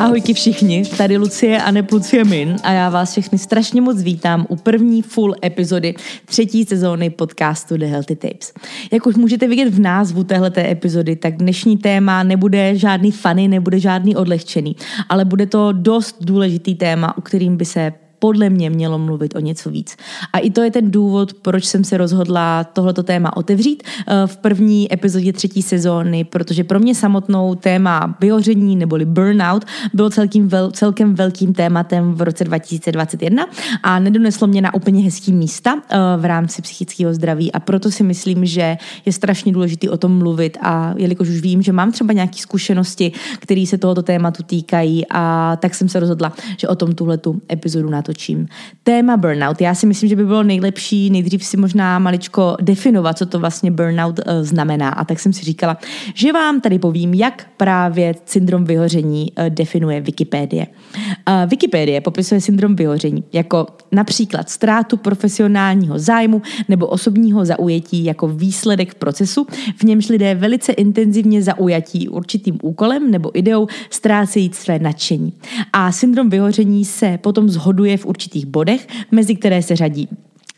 Ahojky všichni, tady Lucie a Neplucie Min a já vás všechny strašně moc vítám u první full epizody třetí sezóny podcastu The Healthy Tapes. Jak už můžete vidět v názvu téhleté epizody, tak dnešní téma nebude žádný funny, nebude žádný odlehčený, ale bude to dost důležitý téma, o kterým by se podle mě mělo mluvit o něco víc. A i to je ten důvod, proč jsem se rozhodla tohleto téma otevřít eh, v první epizodě třetí sezóny, protože pro mě samotnou téma vyhoření neboli burnout bylo celkem, vel, celkem velkým tématem v roce 2021 a nedoneslo mě na úplně hezký místa eh, v rámci psychického zdraví a proto si myslím, že je strašně důležité o tom mluvit a jelikož už vím, že mám třeba nějaké zkušenosti, které se tohoto tématu týkají a tak jsem se rozhodla, že o tom tuhletu epizodu natočím natočím. Téma burnout. Já si myslím, že by bylo nejlepší nejdřív si možná maličko definovat, co to vlastně burnout uh, znamená. A tak jsem si říkala, že vám tady povím, jak právě syndrom vyhoření uh, definuje Wikipedie. Uh, Wikipedie popisuje syndrom vyhoření jako například ztrátu profesionálního zájmu nebo osobního zaujetí jako výsledek procesu, v němž lidé velice intenzivně zaujatí určitým úkolem nebo ideou ztrácejí své nadšení. A syndrom vyhoření se potom zhoduje v určitých bodech, mezi které se řadí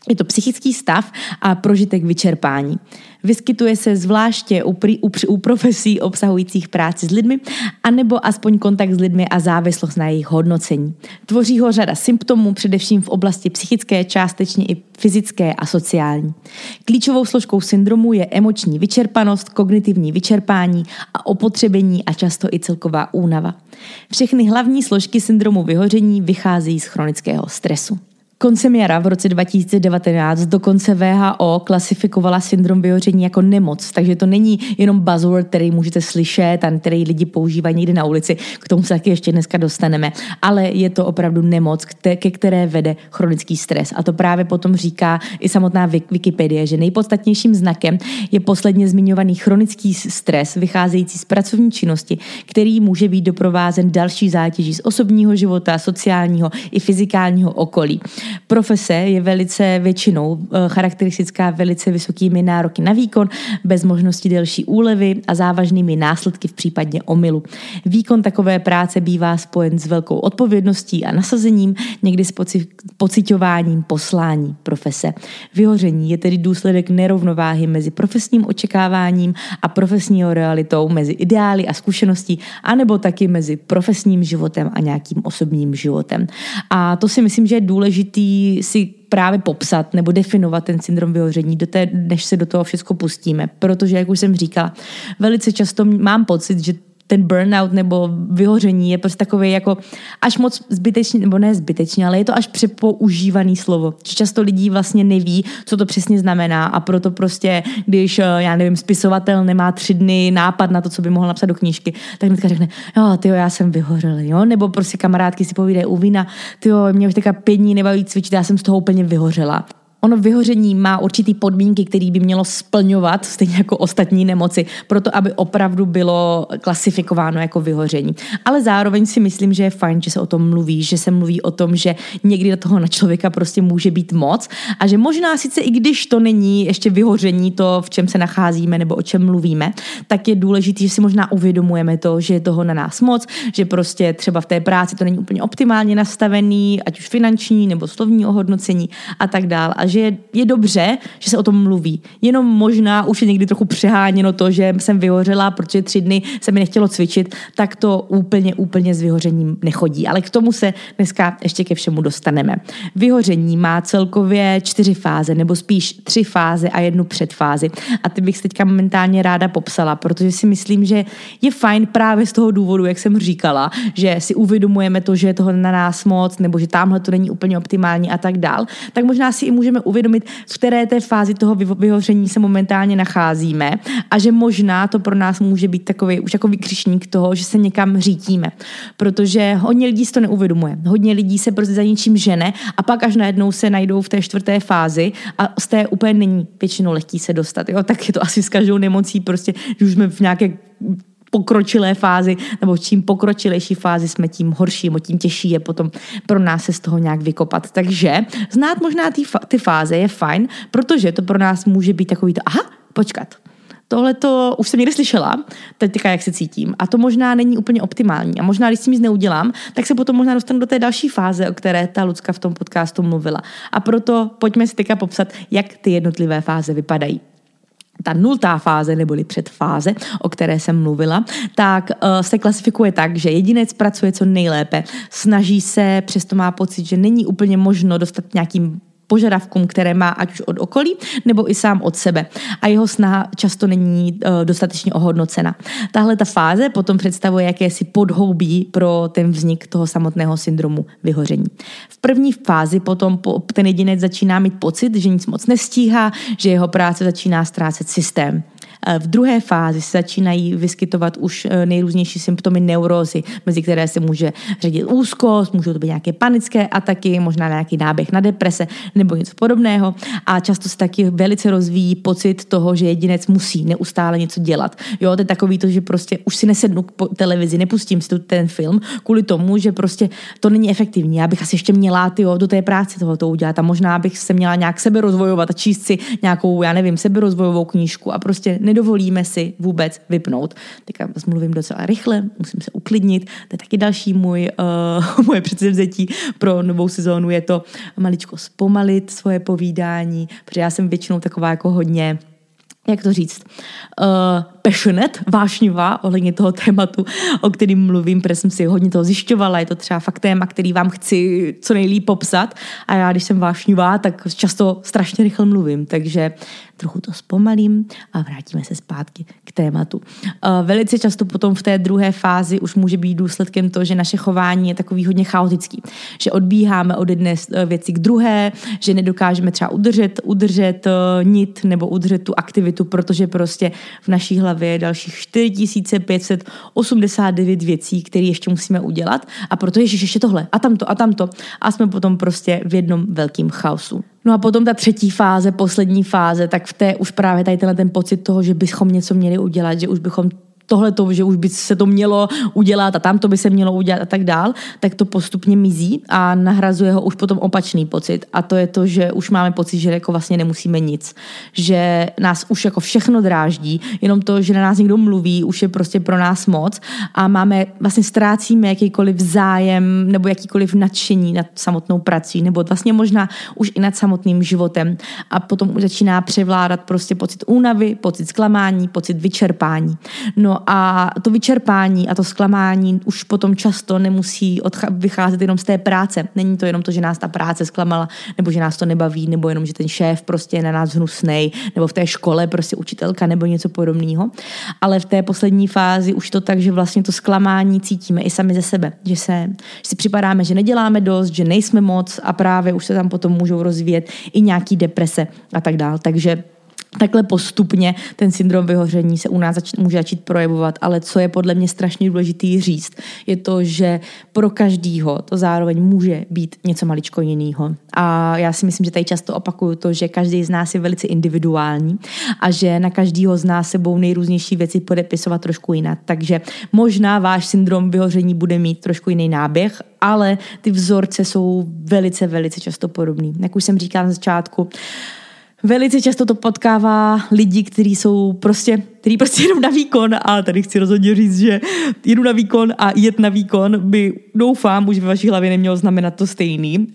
je to psychický stav a prožitek vyčerpání. Vyskytuje se zvláště u, u, u profesí obsahujících práci s lidmi, anebo aspoň kontakt s lidmi a závislost na jejich hodnocení. Tvoří ho řada symptomů, především v oblasti psychické, částečně i fyzické a sociální. Klíčovou složkou syndromu je emoční vyčerpanost, kognitivní vyčerpání a opotřebení a často i celková únava. Všechny hlavní složky syndromu vyhoření vycházejí z chronického stresu. Koncem jara v roce 2019 dokonce VHO klasifikovala syndrom vyhoření jako nemoc, takže to není jenom buzzword, který můžete slyšet a který lidi používají někde na ulici, k tomu se taky ještě dneska dostaneme, ale je to opravdu nemoc, ke které vede chronický stres. A to právě potom říká i samotná Wikipedie, že nejpodstatnějším znakem je posledně zmiňovaný chronický stres vycházející z pracovní činnosti, který může být doprovázen další zátěží z osobního života, sociálního i fyzikálního okolí. Profese je velice většinou eh, charakteristická velice vysokými nároky na výkon, bez možnosti delší úlevy a závažnými následky v případě omylu. Výkon takové práce bývá spojen s velkou odpovědností a nasazením, někdy s poci- pocitováním poslání profese. Vyhoření je tedy důsledek nerovnováhy mezi profesním očekáváním a profesního realitou, mezi ideály a zkušeností, anebo taky mezi profesním životem a nějakým osobním životem. A to si myslím, že je důležité si právě popsat nebo definovat ten syndrom vyhoření, do té, než se do toho všechno pustíme. Protože, jak už jsem říkala, velice často mám pocit, že ten burnout nebo vyhoření je prostě takový jako až moc zbytečný, nebo ne zbytečný, ale je to až přepoužívaný slovo. Často lidí vlastně neví, co to přesně znamená a proto prostě, když, eh, já nevím, spisovatel nemá tři dny nápad na to, co by mohl napsat do knížky, tak hnedka řekne, jo, ty já jsem vyhořel, jo, nebo prostě kamarádky si povídají u vína, ty mě už teďka pět dní nebaví cvičit, já jsem z toho úplně vyhořela. Ono vyhoření má určitý podmínky, které by mělo splňovat, stejně jako ostatní nemoci, proto aby opravdu bylo klasifikováno jako vyhoření. Ale zároveň si myslím, že je fajn, že se o tom mluví, že se mluví o tom, že někdy do toho na člověka prostě může být moc a že možná sice i když to není ještě vyhoření, to, v čem se nacházíme nebo o čem mluvíme, tak je důležité, že si možná uvědomujeme to, že je toho na nás moc, že prostě třeba v té práci to není úplně optimálně nastavený, ať už finanční nebo slovní ohodnocení a tak dále. A že je, je dobře, že se o tom mluví. Jenom možná už je někdy trochu přeháněno to, že jsem vyhořela, protože tři dny se mi nechtělo cvičit, tak to úplně, úplně s vyhořením nechodí. Ale k tomu se dneska ještě ke všemu dostaneme. Vyhoření má celkově čtyři fáze, nebo spíš tři fáze a jednu předfázi. A ty bych teďka momentálně ráda popsala, protože si myslím, že je fajn právě z toho důvodu, jak jsem říkala, že si uvědomujeme to, že je toho na nás moc, nebo že tamhle to není úplně optimální a tak dál, tak možná si i můžeme uvědomit, v které té fázi toho vyhoření se momentálně nacházíme a že možná to pro nás může být takový už jako vykřišník toho, že se někam řítíme. Protože hodně lidí si to neuvědomuje. Hodně lidí se prostě za něčím žene a pak až najednou se najdou v té čtvrté fázi a z té úplně není většinou lehký se dostat. Jo? Tak je to asi s každou nemocí, prostě, že už jsme v nějaké pokročilé fázi, nebo čím pokročilejší fázi jsme, tím horší, nebo tím těžší je potom pro nás se z toho nějak vykopat. Takže znát možná ty, ty fáze je fajn, protože to pro nás může být takový to, aha, počkat, tohle to už jsem někde slyšela, teďka jak se cítím. A to možná není úplně optimální. A možná, když s tím nic neudělám, tak se potom možná dostanu do té další fáze, o které ta Lucka v tom podcastu mluvila. A proto pojďme si teďka popsat, jak ty jednotlivé fáze vypadají ta nultá fáze, neboli předfáze, o které jsem mluvila, tak uh, se klasifikuje tak, že jedinec pracuje co nejlépe, snaží se, přesto má pocit, že není úplně možno dostat nějakým požadavkům, které má ať už od okolí, nebo i sám od sebe. A jeho snaha často není uh, dostatečně ohodnocena. Tahle ta fáze potom představuje jakési podhoubí pro ten vznik toho samotného syndromu vyhoření. V první fázi potom ten jedinec začíná mít pocit, že nic moc nestíhá, že jeho práce začíná ztrácet systém. Eh, v druhé fázi se začínají vyskytovat už eh, nejrůznější symptomy neurózy, mezi které se může řadit úzkost, můžou to být nějaké panické ataky, možná nějaký náběh na deprese nebo něco podobného. A často se taky velice rozvíjí pocit toho, že jedinec musí neustále něco dělat. Jo, to je takový to, že prostě už si nesednu k televizi, nepustím si ten film kvůli tomu, že prostě to není efektivní. Já bych asi ještě měla tyjo, do té práce tohoto udělat a možná bych se měla nějak sebe rozvojovat a číst si nějakou, já nevím, seberozvojovou knížku a prostě ne nedovolíme si vůbec vypnout. Teďka mluvím docela rychle, musím se uklidnit. To je taky další můj, uh, moje předsevzetí pro novou sezónu. Je to maličko zpomalit svoje povídání, protože já jsem většinou taková jako hodně jak to říct, uh, passionate, vášnivá ohledně toho tématu, o kterým mluvím, protože jsem si hodně toho zjišťovala. Je to třeba fakt téma, který vám chci co nejlíp popsat. A já, když jsem vášnivá, tak často strašně rychle mluvím. Takže trochu to zpomalím a vrátíme se zpátky k tématu. Uh, velice často potom v té druhé fázi už může být důsledkem to, že naše chování je takový hodně chaotický. Že odbíháme od jedné eh, věci k druhé, že nedokážeme třeba udržet, udržet uh, nit nebo udržet tu aktivitu, protože prostě v naší hlavě hlavě dalších 4589 věcí, které ještě musíme udělat. A proto je ještě tohle. A tamto a tamto. A jsme potom prostě v jednom velkým chaosu. No a potom ta třetí fáze, poslední fáze, tak v té už právě tady tenhle ten pocit toho, že bychom něco měli udělat, že už bychom tohle to, že už by se to mělo udělat a tam to by se mělo udělat a tak dál, tak to postupně mizí a nahrazuje ho už potom opačný pocit. A to je to, že už máme pocit, že jako vlastně nemusíme nic. Že nás už jako všechno dráždí, jenom to, že na nás někdo mluví, už je prostě pro nás moc a máme, vlastně ztrácíme jakýkoliv zájem nebo jakýkoliv nadšení nad samotnou prací, nebo vlastně možná už i nad samotným životem. A potom už začíná převládat prostě pocit únavy, pocit zklamání, pocit vyčerpání. No a to vyčerpání a to zklamání už potom často nemusí odcha- vycházet jenom z té práce. Není to jenom to, že nás ta práce zklamala, nebo že nás to nebaví, nebo jenom, že ten šéf prostě je na nás hnusnej, nebo v té škole prostě učitelka nebo něco podobného. Ale v té poslední fázi už to tak, že vlastně to zklamání cítíme i sami ze sebe. Že, se, že si připadáme, že neděláme dost, že nejsme moc a právě už se tam potom můžou rozvíjet i nějaký deprese a tak dál. Takže takhle postupně ten syndrom vyhoření se u nás zač- může začít projevovat, ale co je podle mě strašně důležitý říct, je to, že pro každýho to zároveň může být něco maličko jiného. A já si myslím, že tady často opakuju to, že každý z nás je velice individuální a že na každýho z nás sebou nejrůznější věci podepisovat trošku jinak. Takže možná váš syndrom vyhoření bude mít trošku jiný náběh, ale ty vzorce jsou velice, velice často podobný. Jak už jsem říkala na začátku, Velice často to potkává lidi, kteří jsou prostě který prostě jedu na výkon a tady chci rozhodně říct, že jedu na výkon a jet na výkon by doufám už ve vaší hlavě nemělo znamenat to stejný. Uh,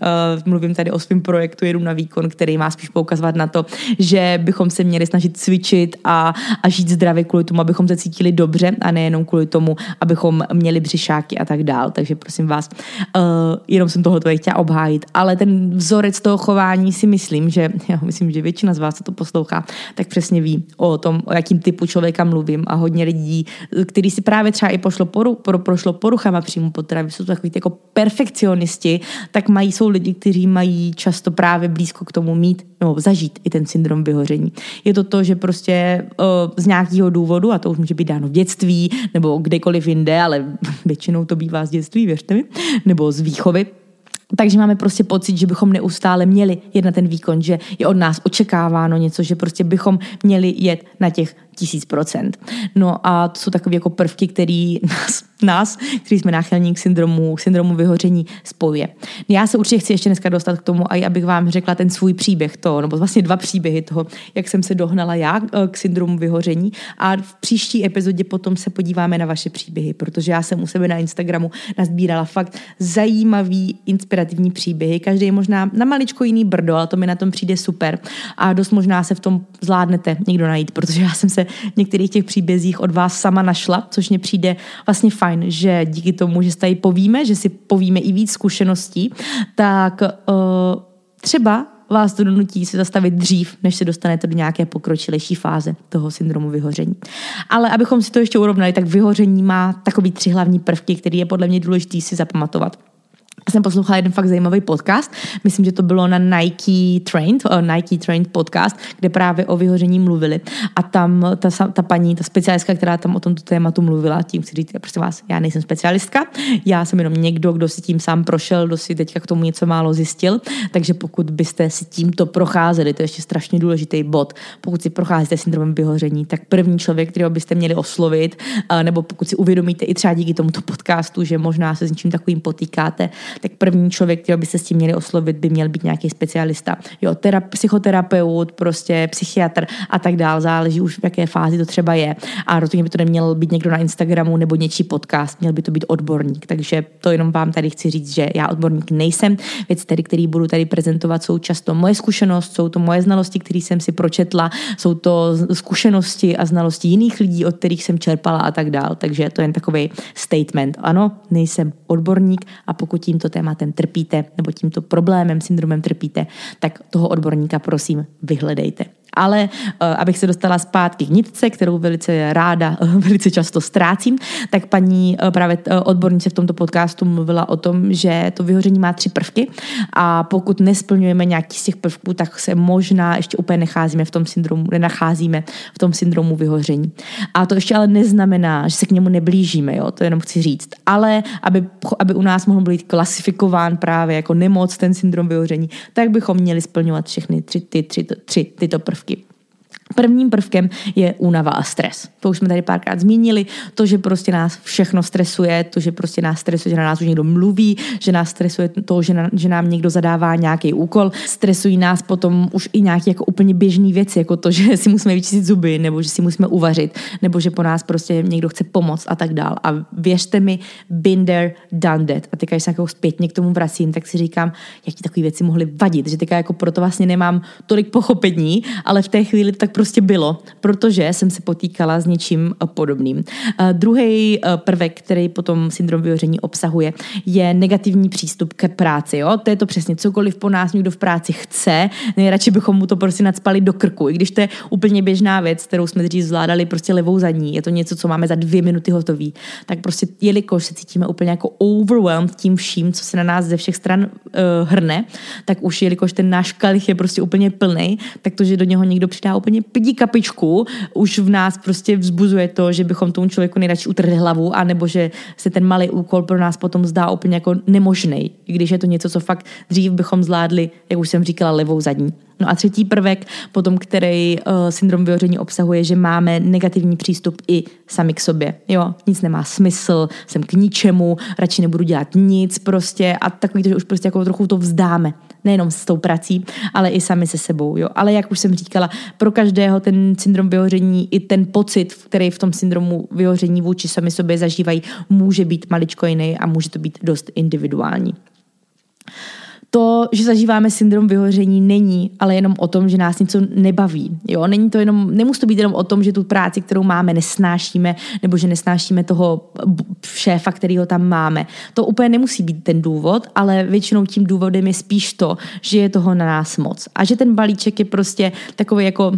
mluvím tady o svém projektu Jedu na výkon, který má spíš poukazovat na to, že bychom se měli snažit cvičit a, a žít zdravě kvůli tomu, abychom se cítili dobře a nejenom kvůli tomu, abychom měli břišáky a tak dál. Takže prosím vás, uh, jenom jsem tohoto chtěla obhájit. Ale ten vzorec toho chování si myslím, že já myslím, že většina z vás, co to poslouchá, tak přesně ví o tom, o jakým typu člověka mluvím a hodně lidí, kteří si právě třeba i pošlo poru, pro, prošlo poruchama příjmu potravy, jsou to takový jako perfekcionisti, tak mají, jsou lidi, kteří mají často právě blízko k tomu mít nebo zažít i ten syndrom vyhoření. Je to to, že prostě uh, z nějakého důvodu, a to už může být dáno v dětství nebo kdekoliv jinde, ale většinou to bývá z dětství, věřte mi, nebo z výchovy, takže máme prostě pocit, že bychom neustále měli jet na ten výkon, že je od nás očekáváno něco, že prostě bychom měli jet na těch tisíc procent. No a to jsou takové jako prvky, které nás, nás, kteří jsme náchylní k syndromu, k syndromu vyhoření, spojuje. Já se určitě chci ještě dneska dostat k tomu, a abych vám řekla ten svůj příběh toho, nebo vlastně dva příběhy toho, jak jsem se dohnala já eh, k syndromu vyhoření a v příští epizodě potom se podíváme na vaše příběhy, protože já jsem u sebe na Instagramu nazbírala fakt zajímavý, inspirativní příběhy. Každý je možná na maličko jiný brdo, ale to mi na tom přijde super a dost možná se v tom zvládnete někdo najít, protože já jsem se v některých těch příbězích od vás sama našla, což mě přijde vlastně fajn, že díky tomu, že se tady povíme, že si povíme i víc zkušeností, tak uh, třeba vás to donutí se zastavit dřív, než se dostanete do nějaké pokročilejší fáze toho syndromu vyhoření. Ale abychom si to ještě urovnali, tak vyhoření má takový tři hlavní prvky, které je podle mě důležité si zapamatovat jsem poslouchala jeden fakt zajímavý podcast, myslím, že to bylo na Nike Trained, uh, Nike Trained podcast, kde právě o vyhoření mluvili. A tam ta, ta paní, ta specialistka, která tam o tomto tématu mluvila, tím chci říct, prostě vás, já nejsem specialistka, já jsem jenom někdo, kdo si tím sám prošel, kdo si teďka k tomu něco málo zjistil, takže pokud byste si tímto procházeli, to je ještě strašně důležitý bod, pokud si procházíte syndromem vyhoření, tak první člověk, kterého byste měli oslovit, uh, nebo pokud si uvědomíte i třeba díky tomuto podcastu, že možná se s něčím takovým potýkáte, tak první člověk, který by se s tím měli oslovit, by měl být nějaký specialista. Jo, terap, psychoterapeut, prostě psychiatr a tak dál, záleží už v jaké fázi to třeba je. A rozhodně by to neměl být někdo na Instagramu nebo něčí podcast, měl by to být odborník. Takže to jenom vám tady chci říct, že já odborník nejsem. Věci tedy, který budu tady prezentovat, jsou často moje zkušenost, jsou to moje znalosti, které jsem si pročetla, jsou to zkušenosti a znalosti jiných lidí, od kterých jsem čerpala a tak dál. Takže to je jen takový statement. Ano, nejsem odborník a pokud tímto tímto tématem trpíte nebo tímto problémem, syndromem trpíte, tak toho odborníka prosím vyhledejte. Ale uh, abych se dostala zpátky k nitce, kterou velice ráda, uh, velice často ztrácím, tak paní uh, právě odbornice v tomto podcastu mluvila o tom, že to vyhoření má tři prvky a pokud nesplňujeme nějaký z těch prvků, tak se možná ještě úplně necházíme v tom syndromu, nenacházíme v tom syndromu vyhoření. A to ještě ale neznamená, že se k němu neblížíme, jo? to jenom chci říct. Ale aby, aby u nás mohl být klasifikován právě jako nemoc, ten syndrom vyhoření, tak bychom měli splňovat všechny tři, ty, tři, tři tyto prvky prvky. Prvním prvkem je únava a stres. To už jsme tady párkrát zmínili. To, že prostě nás všechno stresuje, to, že prostě nás stresuje, že na nás už někdo mluví, že nás stresuje to, že, na, že nám někdo zadává nějaký úkol. Stresují nás potom už i nějaké jako úplně běžné věci, jako to, že si musíme vyčistit zuby, nebo že si musíme uvařit, nebo že po nás prostě někdo chce pomoct a tak dál. A věřte mi, been there, done that. A teďka, když se jako zpětně k tomu vracím, tak si říkám, jak ti takové věci mohly vadit, že teďka jako proto vlastně nemám tolik pochopení, ale v té chvíli tak prostě bylo, protože jsem se potýkala s něčím eh, podobným. Uh, Druhý uh, prvek, který potom syndrom vyhoření obsahuje, je negativní přístup k práci. Jo? To je to přesně cokoliv po nás někdo v práci chce, nejradši bychom mu to prostě nadspali do krku, i když to je úplně běžná věc, kterou jsme dřív zvládali prostě levou zadní, je to něco, co máme za dvě minuty hotový, tak prostě jelikož se cítíme úplně jako overwhelmed tím vším, co se na nás ze všech stran uh, hrne, tak už jelikož ten náš kalich je prostě úplně plný, tak to, že do něho někdo přidá úplně pidí kapičku, už v nás prostě vzbuzuje to, že bychom tomu člověku nejradši utrhli hlavu, anebo že se ten malý úkol pro nás potom zdá úplně jako nemožný, když je to něco, co fakt dřív bychom zvládli, jak už jsem říkala, levou zadní. No a třetí prvek, potom, který uh, syndrom vyhoření obsahuje, že máme negativní přístup i sami k sobě. Jo, nic nemá smysl, jsem k ničemu, radši nebudu dělat nic prostě a takový to, že už prostě jako trochu to vzdáme. Nejenom s tou prací, ale i sami se sebou. Jo. Ale jak už jsem říkala, pro každého ten syndrom vyhoření i ten pocit, který v tom syndromu vyhoření vůči sami sobě zažívají, může být maličko jiný a může to být dost individuální to, že zažíváme syndrom vyhoření, není ale jenom o tom, že nás něco nebaví. Jo? Není to jenom, nemusí to být jenom o tom, že tu práci, kterou máme, nesnášíme, nebo že nesnášíme toho šéfa, kterýho tam máme. To úplně nemusí být ten důvod, ale většinou tím důvodem je spíš to, že je toho na nás moc. A že ten balíček je prostě takový jako uh,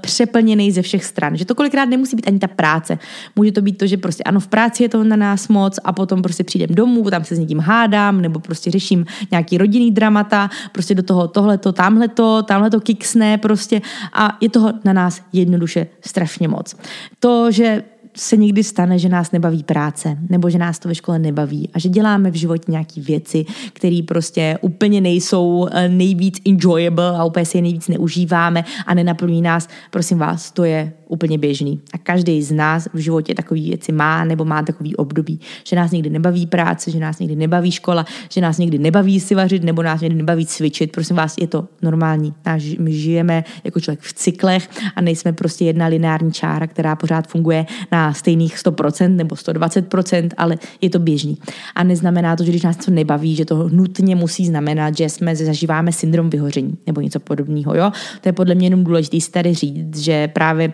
přeplněný ze všech stran. Že to kolikrát nemusí být ani ta práce. Může to být to, že prostě ano, v práci je toho na nás moc a potom prostě přijdem domů, tam se s někým hádám, nebo prostě řeším nějaký rodinný dramata, prostě do toho tohleto, tamhleto, tamhleto kiksne prostě a je toho na nás jednoduše strašně moc. To, že se někdy stane, že nás nebaví práce, nebo že nás to ve škole nebaví a že děláme v životě nějaké věci, které prostě úplně nejsou eh, nejvíc enjoyable a úplně si je nejvíc neužíváme a nenaplní nás, prosím vás, to je úplně běžný. A každý z nás v životě takové věci má nebo má takový období, že nás někdy nebaví práce, že nás někdy nebaví škola, že nás někdy nebaví si vařit nebo nás někdy nebaví cvičit. Prosím vás, je to normální. My žijeme jako člověk v cyklech a nejsme prostě jedna lineární čára, která pořád funguje na stejných 100% nebo 120%, ale je to běžný. A neznamená to, že když nás něco nebaví, že to nutně musí znamenat, že jsme zažíváme syndrom vyhoření nebo něco podobného. Jo? To je podle mě jenom důležité si tady říct, že právě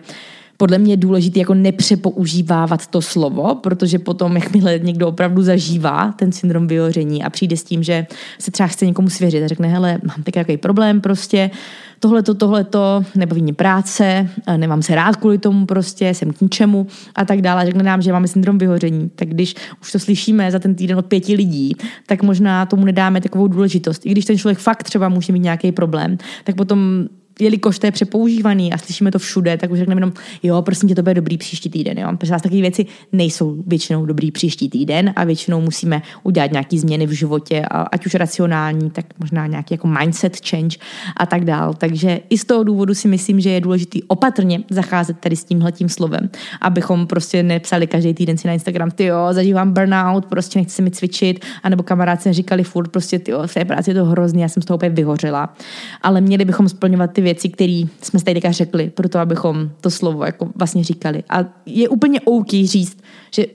podle mě je důležité jako nepřepoužívávat to slovo, protože potom, jakmile někdo opravdu zažívá ten syndrom vyhoření a přijde s tím, že se třeba chce někomu svěřit a řekne, hele, mám takový problém prostě, tohleto, tohleto, nebaví mě práce, nemám se rád kvůli tomu prostě, jsem k ničemu a tak dále. Řekne nám, že máme syndrom vyhoření. Tak když už to slyšíme za ten týden od pěti lidí, tak možná tomu nedáme takovou důležitost. I když ten člověk fakt třeba může mít nějaký problém, tak potom jelikož to je přepoužívaný a slyšíme to všude, tak už řekneme jenom, jo, prosím tě, to bude dobrý příští týden. Jo? Protože takové věci nejsou většinou dobrý příští týden a většinou musíme udělat nějaké změny v životě, ať už racionální, tak možná nějaký jako mindset change a tak dál. Takže i z toho důvodu si myslím, že je důležité opatrně zacházet tady s tímhletím slovem, abychom prostě nepsali každý týden si na Instagram, ty jo, zažívám burnout, prostě nechci mi cvičit, anebo kamaráci říkali furt, prostě ty jo, v té práci je to hrozný, já jsem z toho úplně vyhořela. Ale měli bychom splňovat ty věci, které jsme tady teďka řekli, proto abychom to slovo jako vlastně říkali. A je úplně OK říct, že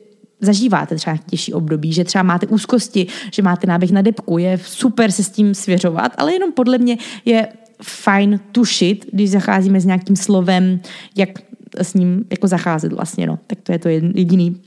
zažíváte třeba těžší období, že třeba máte úzkosti, že máte náběh na depku, je super se s tím svěřovat, ale jenom podle mě je fajn tušit, když zacházíme s nějakým slovem, jak s ním jako zacházet vlastně, no. Tak to je to jediný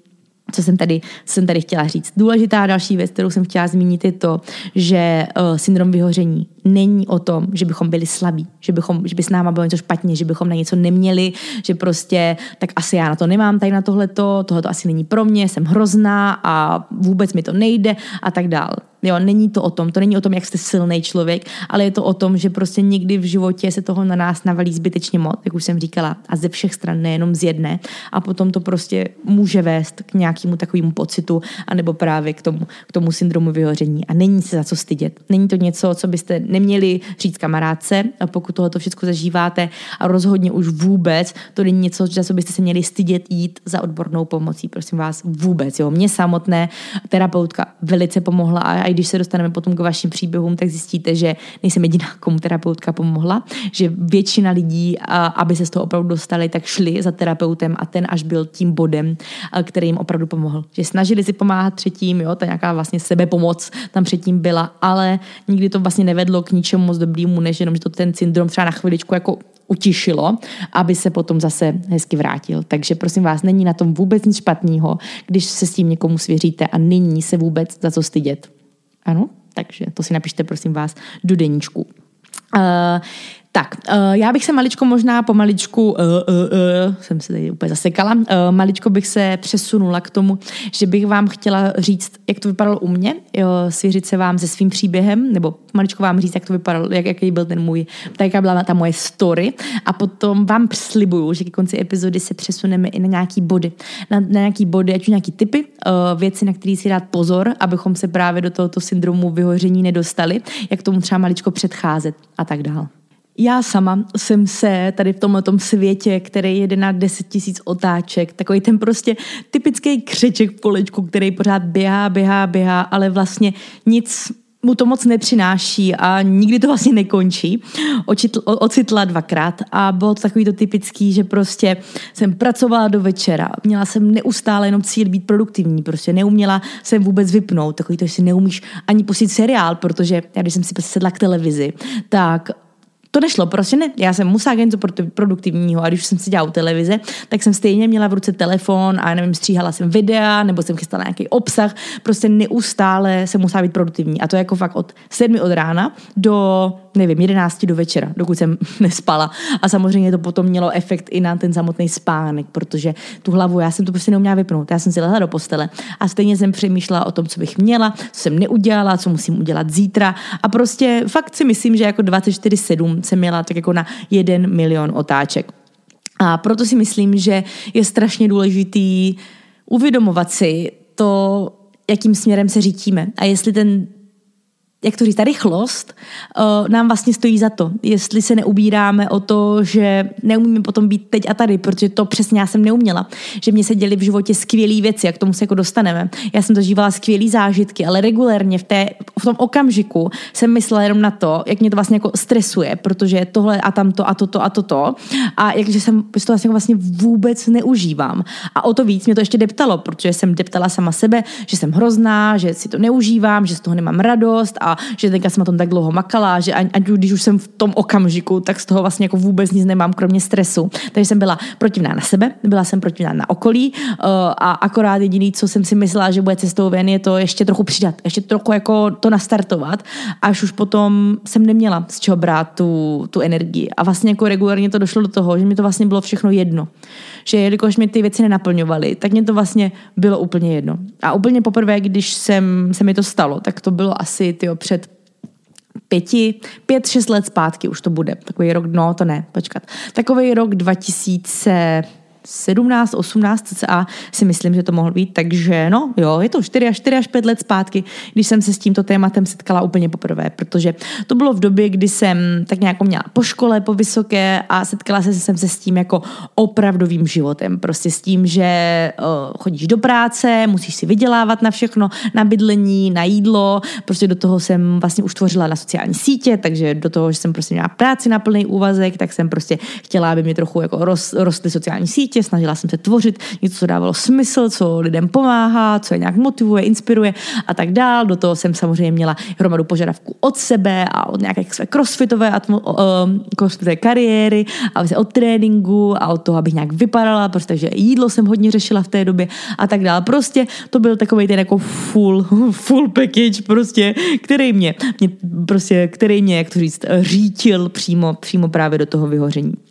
co jsem tady, co jsem tady chtěla říct. Důležitá další věc, kterou jsem chtěla zmínit, je to, že uh, syndrom vyhoření není o tom, že bychom byli slabí, že, bychom, že by s náma bylo něco špatně, že bychom na něco neměli, že prostě tak asi já na to nemám tady na tohleto, tohle asi není pro mě, jsem hrozná a vůbec mi to nejde a tak dál. Jo, není to o tom, to není o tom, jak jste silný člověk, ale je to o tom, že prostě někdy v životě se toho na nás navalí zbytečně moc, jak už jsem říkala, a ze všech stran, nejenom z jedné, a potom to prostě může vést k nějakému takovému pocitu, anebo právě k tomu, k tomu syndromu vyhoření. A není se za co stydět. Není to něco, co byste neměli říct kamarádce, pokud tohoto všechno zažíváte, a rozhodně už vůbec to není něco, za co byste se měli stydět jít za odbornou pomocí. Prosím vás, vůbec. Jo. Mně samotné terapeutka velice pomohla a i když se dostaneme potom k vašim příběhům, tak zjistíte, že nejsem jediná, komu terapeutka pomohla, že většina lidí, aby se z toho opravdu dostali, tak šli za terapeutem a ten až byl tím bodem, který jim opravdu pomohl. Že snažili si pomáhat třetím, jo, ta nějaká vlastně sebepomoc tam předtím byla, ale nikdy to vlastně nevedlo k ničemu moc dobrýmu, než jenom, že to ten syndrom třeba na chviličku jako utišilo, aby se potom zase hezky vrátil. Takže prosím vás, není na tom vůbec nic špatného, když se s tím někomu svěříte a není se vůbec za co stydět. Ano, takže to si napište prosím vás do deníčku. Uh, tak, uh, já bych se maličko možná pomaličku, uh, uh, uh, jsem se tady úplně zasekala, uh, maličko bych se přesunula k tomu, že bych vám chtěla říct, jak to vypadalo u mě, jo, svěřit se vám se svým příběhem, nebo maličko vám říct, jak to vypadalo, jak, jaký byl ten můj, tak jaká byla ta moje story a potom vám slibuju, že ke konci epizody se přesuneme i na nějaký body, na, na nějaký body, ať už nějaký typy, uh, věci, na které si dát pozor, abychom se právě do tohoto syndromu vyhoření nedostali, jak tomu třeba maličko předcházet a tak dále. Já sama jsem se tady v tomhle světě, který jede na 10 tisíc otáček, takový ten prostě typický křeček v kolečku, který pořád běhá, běhá, běhá, ale vlastně nic mu to moc nepřináší a nikdy to vlastně nekončí. Očitl, ocitla dvakrát a bylo to takový to typický, že prostě jsem pracovala do večera, měla jsem neustále jenom cíl být produktivní, prostě neuměla jsem vůbec vypnout, takový to, že si neumíš ani pustit seriál, protože já když jsem si sedla k televizi, tak to nešlo, prostě ne. Já jsem musela něco produktivního a když jsem si dělala televize, tak jsem stejně měla v ruce telefon a nevím, stříhala jsem videa nebo jsem chystala nějaký obsah. Prostě neustále jsem musela být produktivní. A to jako fakt od sedmi od rána do nevím, 11 do večera, dokud jsem nespala. A samozřejmě to potom mělo efekt i na ten samotný spánek, protože tu hlavu já jsem to prostě neuměla vypnout. Já jsem si lehla do postele a stejně jsem přemýšlela o tom, co bych měla, co jsem neudělala, co musím udělat zítra. A prostě fakt si myslím, že jako 24-7 jsem měla tak jako na jeden milion otáček. A proto si myslím, že je strašně důležitý uvědomovat si to, jakým směrem se řítíme a jestli ten jak to říct, ta rychlost uh, nám vlastně stojí za to. Jestli se neubíráme o to, že neumíme potom být teď a tady, protože to přesně já jsem neuměla. Že mě se děly v životě skvělé věci, jak tomu se jako dostaneme. Já jsem zažívala skvělé zážitky, ale regulérně v, té, v tom okamžiku jsem myslela jenom na to, jak mě to vlastně jako stresuje, protože tohle a tamto a toto a toto. A jakže jsem to vlastně, vlastně vůbec neužívám. A o to víc mě to ještě deptalo, protože jsem deptala sama sebe, že jsem hrozná, že si to neužívám, že z toho nemám radost a že teďka jsem na tom tak dlouho makala, že ať když už jsem v tom okamžiku, tak z toho vlastně jako vůbec nic nemám, kromě stresu. Takže jsem byla protivná na sebe, byla jsem protivná na okolí uh, a akorát jediný, co jsem si myslela, že bude cestou ven, je to ještě trochu přidat, ještě trochu jako to nastartovat, až už potom jsem neměla z čeho brát tu, tu energii. A vlastně jako regulárně to došlo do toho, že mi to vlastně bylo všechno jedno. Že jelikož mi ty věci nenaplňovaly, tak mě to vlastně bylo úplně jedno. A úplně poprvé, když jsem, se mi to stalo, tak to bylo asi tyjo, před pěti, pět, šest let zpátky už to bude. Takový rok, no to ne, počkat. Takový rok 2000, 17, 18 cca si myslím, že to mohl být, takže no jo, je to 4 až 4 až 5 let zpátky, když jsem se s tímto tématem setkala úplně poprvé, protože to bylo v době, kdy jsem tak nějak měla po škole, po vysoké a setkala se, jsem se s tím jako opravdovým životem, prostě s tím, že uh, chodíš do práce, musíš si vydělávat na všechno, na bydlení, na jídlo, prostě do toho jsem vlastně už tvořila na sociální sítě, takže do toho, že jsem prostě měla práci na plný úvazek, tak jsem prostě chtěla, aby mi trochu jako rost, rostly sociální sítě, sítě, snažila jsem se tvořit něco, co dávalo smysl, co lidem pomáhá, co je nějak motivuje, inspiruje a tak dál. Do toho jsem samozřejmě měla hromadu požadavků od sebe a od nějaké své crossfitové, atmo, uh, crossfitové kariéry a od tréninku a od toho, abych nějak vypadala, protože jídlo jsem hodně řešila v té době a tak dále. Prostě to byl takový ten jako full, full package, prostě, který mě, mě prostě, který mě, jak to říct, řítil přímo, přímo právě do toho vyhoření.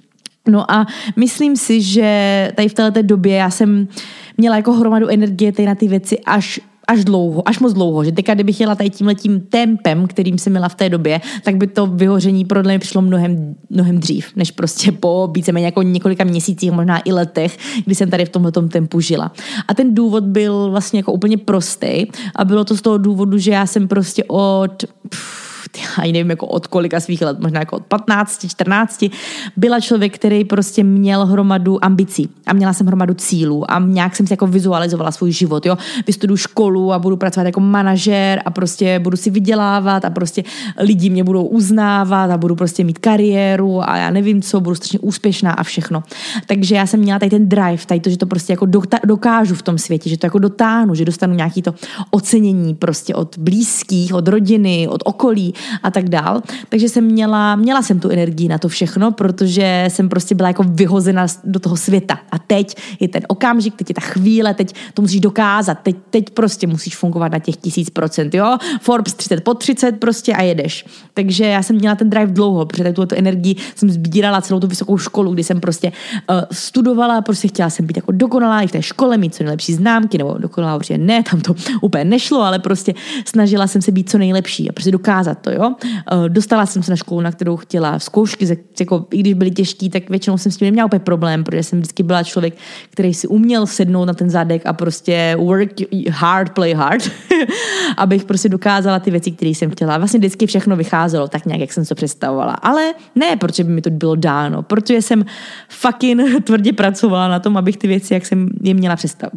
No a myslím si, že tady v této době já jsem měla jako hromadu energie tady na ty věci až až dlouho, až moc dlouho, že teďka kdybych jela tady tímhletím tempem, kterým jsem měla v té době, tak by to vyhoření pro mě přišlo mnohem, mnohem dřív, než prostě po víceméně jako několika měsících, možná i letech, kdy jsem tady v tomhle tempu žila. A ten důvod byl vlastně jako úplně prostý a bylo to z toho důvodu, že já jsem prostě od pff, já nevím, jako od kolika svých let, možná jako od 15, 14, byla člověk, který prostě měl hromadu ambicí a měla jsem hromadu cílů a nějak jsem si jako vizualizovala svůj život, jo. Vystuduju školu a budu pracovat jako manažer a prostě budu si vydělávat a prostě lidi mě budou uznávat a budu prostě mít kariéru a já nevím co, budu strašně úspěšná a všechno. Takže já jsem měla tady ten drive, tady to, že to prostě jako dokážu v tom světě, že to jako dotáhnu, že dostanu nějaký to ocenění prostě od blízkých, od rodiny, od okolí a tak dál. Takže jsem měla, měla jsem tu energii na to všechno, protože jsem prostě byla jako vyhozena do toho světa. A teď je ten okamžik, teď je ta chvíle, teď to musíš dokázat, teď, teď prostě musíš fungovat na těch tisíc procent, jo? Forbes 30 po 30 prostě a jedeš. Takže já jsem měla ten drive dlouho, protože tu energii jsem sbírala celou tu vysokou školu, kdy jsem prostě uh, studovala, prostě chtěla jsem být jako dokonalá i v té škole, mít co nejlepší známky, nebo dokonalá určitě ne, tam to úplně nešlo, ale prostě snažila jsem se být co nejlepší a prostě dokázat to, jo. Eh, dostala jsem se na školu, na kterou chtěla. Zkoušky, jako, i když byly těžké, tak většinou jsem s tím neměla úplně problém, protože jsem vždycky byla člověk, který si uměl sednout na ten zadek a prostě work hard, play hard, abych prostě dokázala ty věci, které jsem chtěla. Vlastně vždycky všechno vycházelo tak nějak, jak jsem to představovala. Ale ne, protože by mi to bylo dáno, protože jsem fucking tvrdě pracovala na tom, abych ty věci, jak jsem je měla představ,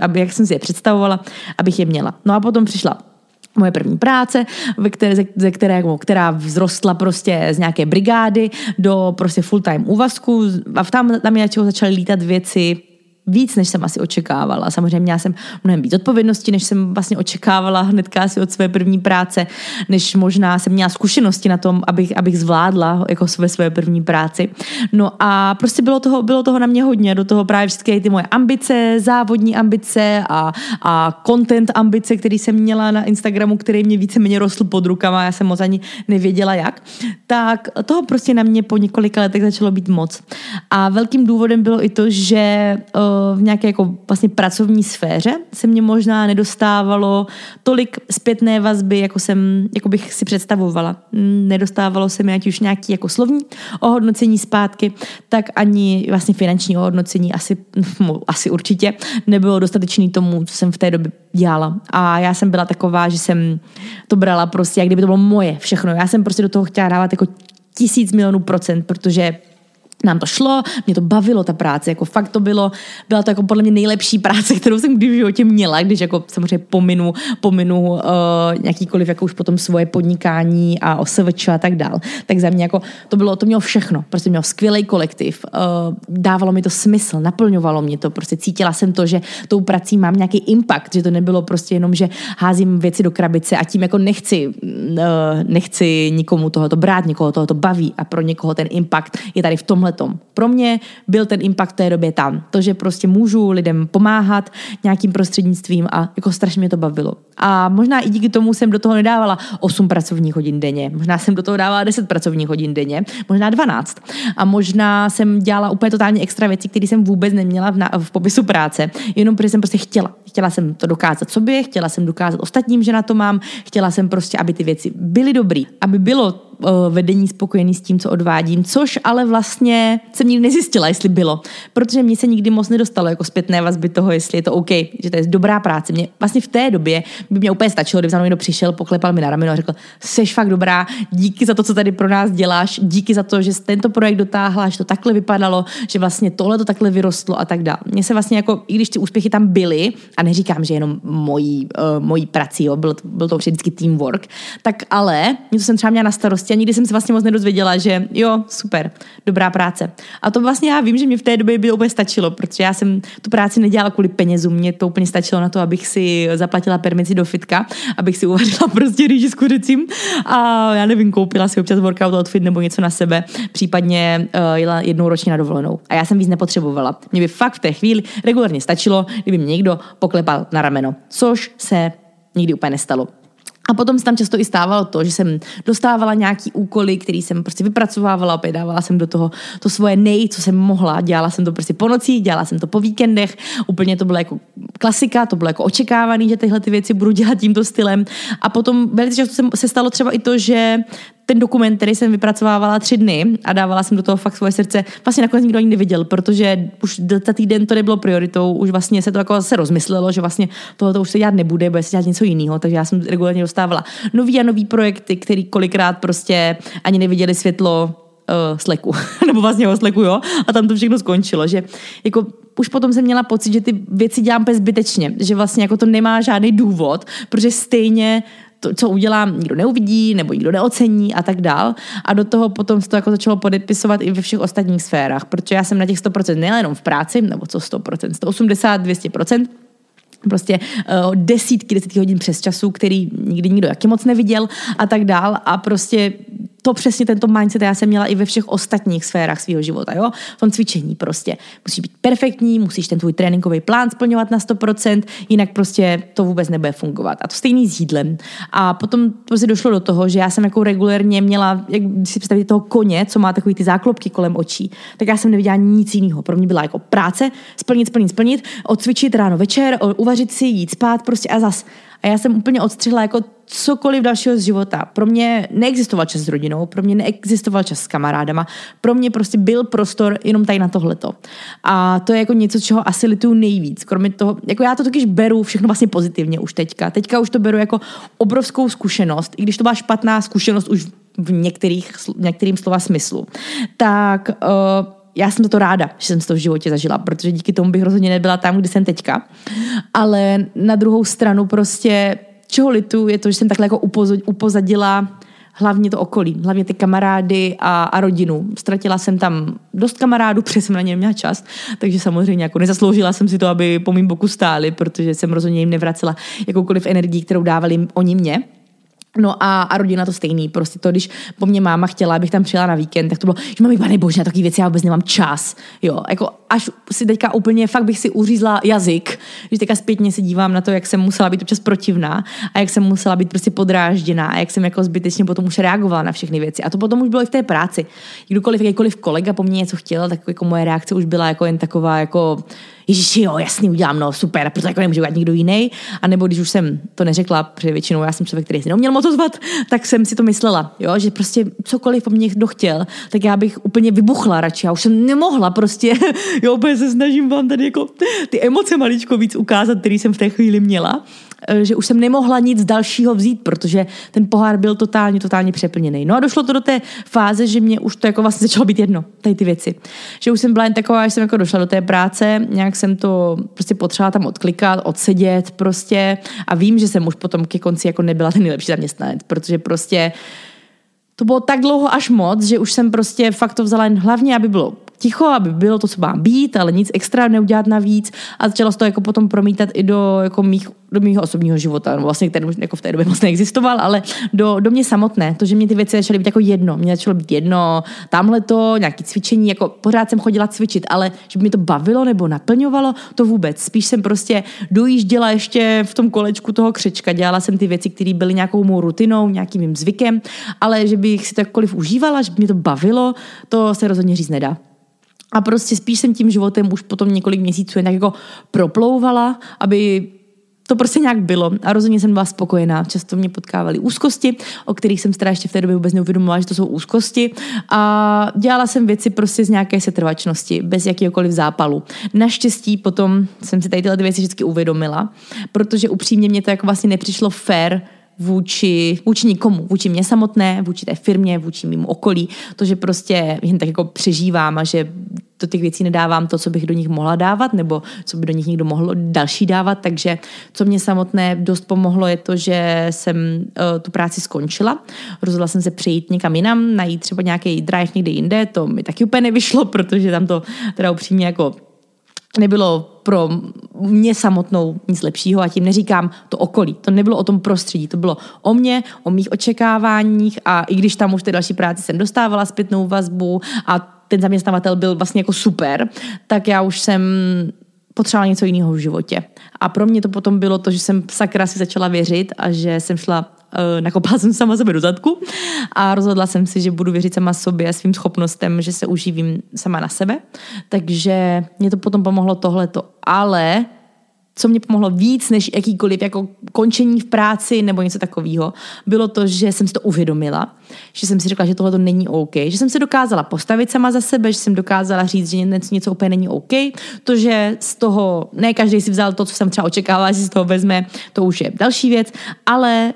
aby, jak jsem si je představovala, abych je měla. No a potom přišla moje první práce, ve které, ze které, která vzrostla prostě z nějaké brigády do prostě full-time úvazku. A tam, tam mě začaly lítat věci víc, než jsem asi očekávala. Samozřejmě měla jsem mnohem víc odpovědnosti, než jsem vlastně očekávala hnedka asi od své první práce, než možná jsem měla zkušenosti na tom, abych, abych zvládla jako své své první práci. No a prostě bylo toho, bylo toho na mě hodně, do toho právě všechny ty moje ambice, závodní ambice a, a content ambice, který jsem měla na Instagramu, který mě víceméně rostl pod rukama, já jsem moc ani nevěděla jak, tak toho prostě na mě po několika letech začalo být moc. A velkým důvodem bylo i to, že uh, v nějaké jako vlastně pracovní sféře se mě možná nedostávalo tolik zpětné vazby, jako jsem, jako bych si představovala. Nedostávalo se mi ať už nějaký jako slovní ohodnocení zpátky, tak ani vlastně finanční ohodnocení asi, asi určitě nebylo dostatečný tomu, co jsem v té době dělala. A já jsem byla taková, že jsem to brala prostě, jak kdyby to bylo moje všechno. Já jsem prostě do toho chtěla dávat jako tisíc milionů procent, protože nám to šlo, mě to bavilo ta práce, jako fakt to bylo, byla to jako podle mě nejlepší práce, kterou jsem kdy v životě měla, když jako samozřejmě pominu, pominu uh, nějakýkoliv jako už potom svoje podnikání a OSVČ a tak dál. Tak za mě jako to bylo, to mělo všechno, prostě mělo skvělý kolektiv, uh, dávalo mi to smysl, naplňovalo mě to, prostě cítila jsem to, že tou prací mám nějaký impact, že to nebylo prostě jenom, že házím věci do krabice a tím jako nechci, uh, nechci nikomu tohoto brát, někoho tohoto baví a pro někoho ten impact je tady v tomhle tom. Pro mě byl ten impact té době tam. To, že prostě můžu lidem pomáhat nějakým prostřednictvím a jako strašně mě to bavilo. A možná i díky tomu jsem do toho nedávala 8 pracovních hodin denně. Možná jsem do toho dávala 10 pracovních hodin denně, možná 12. A možná jsem dělala úplně totálně extra věci, které jsem vůbec neměla v, na, v popisu práce, jenom protože jsem prostě chtěla. Chtěla jsem to dokázat sobě, chtěla jsem dokázat ostatním, že na to mám, chtěla jsem prostě, aby ty věci byly dobrý, aby bylo vedení spokojený s tím, co odvádím, což ale vlastně jsem nikdy nezjistila, jestli bylo, protože mě se nikdy moc nedostalo jako zpětné vazby toho, jestli je to OK, že to je dobrá práce. Mě vlastně v té době by mě úplně stačilo, kdyby za mnou někdo přišel, poklepal mi na rameno a řekl, jsi fakt dobrá, díky za to, co tady pro nás děláš, díky za to, že jsi tento projekt dotáhla, že to takhle vypadalo, že vlastně tohle to takhle vyrostlo a tak dále. Mně se vlastně jako, i když ty úspěchy tam byly, a neříkám, že jenom mojí, uh, mojí prací, jo, byl, byl to vždycky teamwork, tak ale mě to jsem třeba měla na starosti a nikdy jsem se vlastně moc nedozvěděla, že jo, super, dobrá práce. A to vlastně já vím, že mi v té době by úplně stačilo, protože já jsem tu práci nedělala kvůli penězům, mě to úplně stačilo na to, abych si zaplatila permici do fitka, abych si uvařila prostě rýži s kuřecím a já nevím, koupila si občas workout outfit nebo něco na sebe, případně uh, jela jednou ročně na dovolenou. A já jsem víc nepotřebovala. Mě by fakt v té chvíli regulárně stačilo, kdyby mě někdo poklepal na rameno, což se nikdy úplně nestalo. A potom se tam často i stávalo to, že jsem dostávala nějaký úkoly, který jsem prostě vypracovávala, opět dávala jsem do toho to svoje nej, co jsem mohla, dělala jsem to prostě po nocích, dělala jsem to po víkendech, úplně to bylo jako klasika, to bylo jako očekávaný, že tyhle ty věci budu dělat tímto stylem. A potom velice často se stalo třeba i to, že ten dokument, který jsem vypracovávala tři dny a dávala jsem do toho fakt svoje srdce, vlastně nakonec nikdo ani neviděl, protože už za týden to nebylo prioritou, už vlastně se to jako se rozmyslelo, že vlastně tohle už se dělat nebude, bude se dělat něco jiného, takže já jsem regulárně dostávala nový a nový projekty, který kolikrát prostě ani neviděli světlo uh, sleku, nebo vlastně o sleku, jo, a tam to všechno skončilo, že jako už potom jsem měla pocit, že ty věci dělám bezbytečně, že vlastně jako to nemá žádný důvod, protože stejně to, co udělám, nikdo neuvidí, nebo nikdo neocení a tak dál. A do toho potom se to jako začalo podepisovat i ve všech ostatních sférách, protože já jsem na těch 100% nejenom v práci, nebo co 100%, 180, 200%, prostě uh, desítky, desítky hodin přes času, který nikdy nikdo jaký moc neviděl a tak dál a prostě to přesně tento mindset já jsem měla i ve všech ostatních sférách svého života, jo? V tom cvičení prostě. Musíš být perfektní, musíš ten tvůj tréninkový plán splňovat na 100%, jinak prostě to vůbec nebude fungovat. A to stejný s jídlem. A potom prostě došlo do toho, že já jsem jako regulérně měla, jak si představit toho koně, co má takový ty záklopky kolem očí, tak já jsem neviděla nic jiného. Pro mě byla jako práce, splnit, splnit, splnit, odcvičit ráno večer, uvařit si, jít spát prostě a zas. A já jsem úplně odstřihla jako cokoliv dalšího z života. Pro mě neexistoval čas s rodinou, pro mě neexistoval čas s kamarádama, pro mě prostě byl prostor jenom tady na tohleto. A to je jako něco, čeho asi lituju nejvíc. Kromě toho, jako já to totiž beru všechno vlastně pozitivně už teďka. Teďka už to beru jako obrovskou zkušenost, i když to byla špatná zkušenost už v některých, některým slova smyslu. Tak uh, já jsem to ráda, že jsem to v životě zažila, protože díky tomu bych rozhodně nebyla tam, kde jsem teďka. Ale na druhou stranu prostě, čeho litu, je to, že jsem takhle jako upozadila hlavně to okolí, hlavně ty kamarády a, a rodinu. Ztratila jsem tam dost kamarádů, protože jsem na ně měla čas, takže samozřejmě jako nezasloužila jsem si to, aby po mým boku stáli, protože jsem rozhodně jim nevracela jakoukoliv energii, kterou dávali oni mě. No a, a rodina to stejný, prostě to, když po mně máma chtěla, abych tam přijela na víkend, tak to bylo, že mami, pane bože, na takové věci já vůbec nemám čas, jo, jako až si teďka úplně fakt bych si uřízla jazyk, že teďka zpětně se dívám na to, jak jsem musela být občas protivná a jak jsem musela být prostě podrážděná a jak jsem jako zbytečně potom už reagovala na všechny věci. A to potom už bylo i v té práci. Kdokoliv, jakýkoliv kolega po mně něco chtěl, tak jako moje reakce už byla jako jen taková jako Ježíši, jo, jasný, udělám, no super, protože jako nemůže udělat nikdo jiný. A nebo když už jsem to neřekla, protože většinou já jsem člověk, který si neměl moc ozvat, tak jsem si to myslela, jo, že prostě cokoliv po mně kdo chtěl, tak já bych úplně vybuchla radši. Já už jsem nemohla prostě, jo, úplně se snažím vám tady jako ty emoce maličko víc ukázat, který jsem v té chvíli měla. Eh, že už jsem nemohla nic dalšího vzít, protože ten pohár byl totálně, totálně přeplněný. No a došlo to do té fáze, že mě už to jako vlastně začalo být jedno, tady ty věci. Že už jsem byla jen taková, že jsem jako došla do té práce, nějak jsem to prostě potřebovala tam odklikat, odsedět prostě a vím, že jsem už potom ke konci jako nebyla ten nejlepší zaměstnanec, protože prostě to bylo tak dlouho až moc, že už jsem prostě fakt to vzala jen hlavně, aby bylo ticho, aby bylo to, co má být, ale nic extra neudělat navíc. A začala se to jako potom promítat i do jako mých do mého osobního života, no vlastně, který jako v té době moc neexistoval, ale do, do mě samotné, to, že mě ty věci začaly být jako jedno, mě začalo být jedno, tamhle to, nějaké cvičení, jako pořád jsem chodila cvičit, ale že by mě to bavilo nebo naplňovalo, to vůbec. Spíš jsem prostě dojížděla ještě v tom kolečku toho křečka, dělala jsem ty věci, které byly nějakou mou rutinou, nějakým mým zvykem, ale že bych si to jakkoliv užívala, že by mě to bavilo, to se rozhodně říct nedá. A prostě spíš jsem tím životem už potom několik měsíců jen tak jako proplouvala, aby to prostě nějak bylo a rozhodně jsem byla spokojená. Často mě potkávaly úzkosti, o kterých jsem teda ještě v té době vůbec neuvědomovala, že to jsou úzkosti. A dělala jsem věci prostě z nějaké setrvačnosti, bez jakýkoliv zápalu. Naštěstí potom jsem si tady tyhle věci vždycky uvědomila, protože upřímně mě to jako vlastně nepřišlo fair vůči, vůči nikomu, vůči mě samotné, vůči té firmě, vůči mému okolí, to, že prostě jen tak jako přežívám a že do těch věcí nedávám to, co bych do nich mohla dávat, nebo co by do nich někdo mohl další dávat, takže co mě samotné dost pomohlo je to, že jsem uh, tu práci skončila. Rozhodla jsem se přejít někam jinam, najít třeba nějaký drive někde jinde, to mi taky úplně nevyšlo, protože tam to teda upřímně jako nebylo pro mě samotnou nic lepšího a tím neříkám to okolí. To nebylo o tom prostředí, to bylo o mě, o mých očekáváních a i když tam už té další práci jsem dostávala zpětnou vazbu a ten zaměstnavatel byl vlastně jako super, tak já už jsem potřebovala něco jiného v životě. A pro mě to potom bylo to, že jsem sakra si začala věřit a že jsem šla nakopala jsem sama sebe do zadku a rozhodla jsem si, že budu věřit sama sobě a svým schopnostem, že se uživím sama na sebe. Takže mě to potom pomohlo tohleto. Ale co mě pomohlo víc než jakýkoliv jako končení v práci nebo něco takového, bylo to, že jsem si to uvědomila, že jsem si řekla, že tohle to není OK, že jsem se dokázala postavit sama za sebe, že jsem dokázala říct, že něco, něco úplně není OK, to, že z toho, ne každý si vzal to, co jsem třeba očekávala, že si z toho vezme, to už je další věc, ale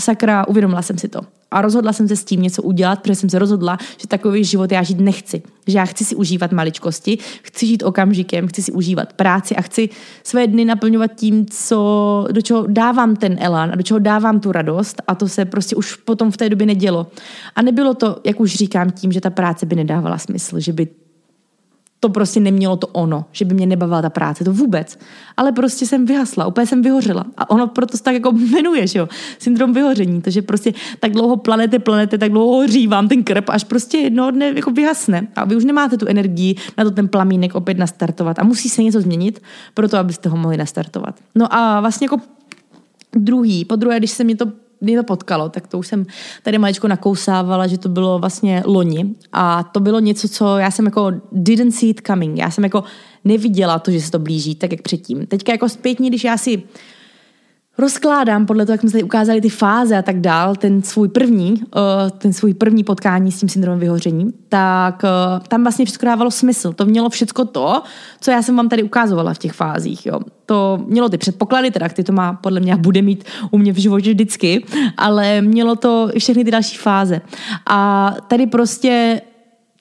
sakra, uvědomila jsem si to. A rozhodla jsem se s tím něco udělat, protože jsem se rozhodla, že takový život já žít nechci. Že já chci si užívat maličkosti, chci žít okamžikem, chci si užívat práci a chci své dny naplňovat tím, co, do čeho dávám ten elán a do čeho dávám tu radost a to se prostě už potom v té době nedělo. A nebylo to, jak už říkám, tím, že ta práce by nedávala smysl, že by to prostě nemělo to ono, že by mě nebavila ta práce, to vůbec. Ale prostě jsem vyhasla, úplně jsem vyhořela. A ono proto se tak jako jmenuje, že jo, syndrom vyhoření, takže prostě tak dlouho planete, planete, tak dlouho hoří vám ten krp, až prostě jednoho dne jako vyhasne. A vy už nemáte tu energii na to ten plamínek opět nastartovat. A musí se něco změnit, proto abyste ho mohli nastartovat. No a vlastně jako druhý, po druhé, když se mi to mě to potkalo, tak to už jsem tady maličko nakousávala, že to bylo vlastně loni a to bylo něco, co já jsem jako didn't see it coming. Já jsem jako neviděla to, že se to blíží, tak jak předtím. Teďka jako zpětně, když já si rozkládám podle toho, jak jsme tady ukázali ty fáze a tak dál, ten svůj první, uh, ten svůj první potkání s tím syndromem vyhoření, tak uh, tam vlastně všechno dávalo smysl. To mělo všechno to, co já jsem vám tady ukázovala v těch fázích. Jo. To mělo ty předpoklady, teda ty to má podle mě bude mít u mě v životě vždycky, ale mělo to i všechny ty další fáze. A tady prostě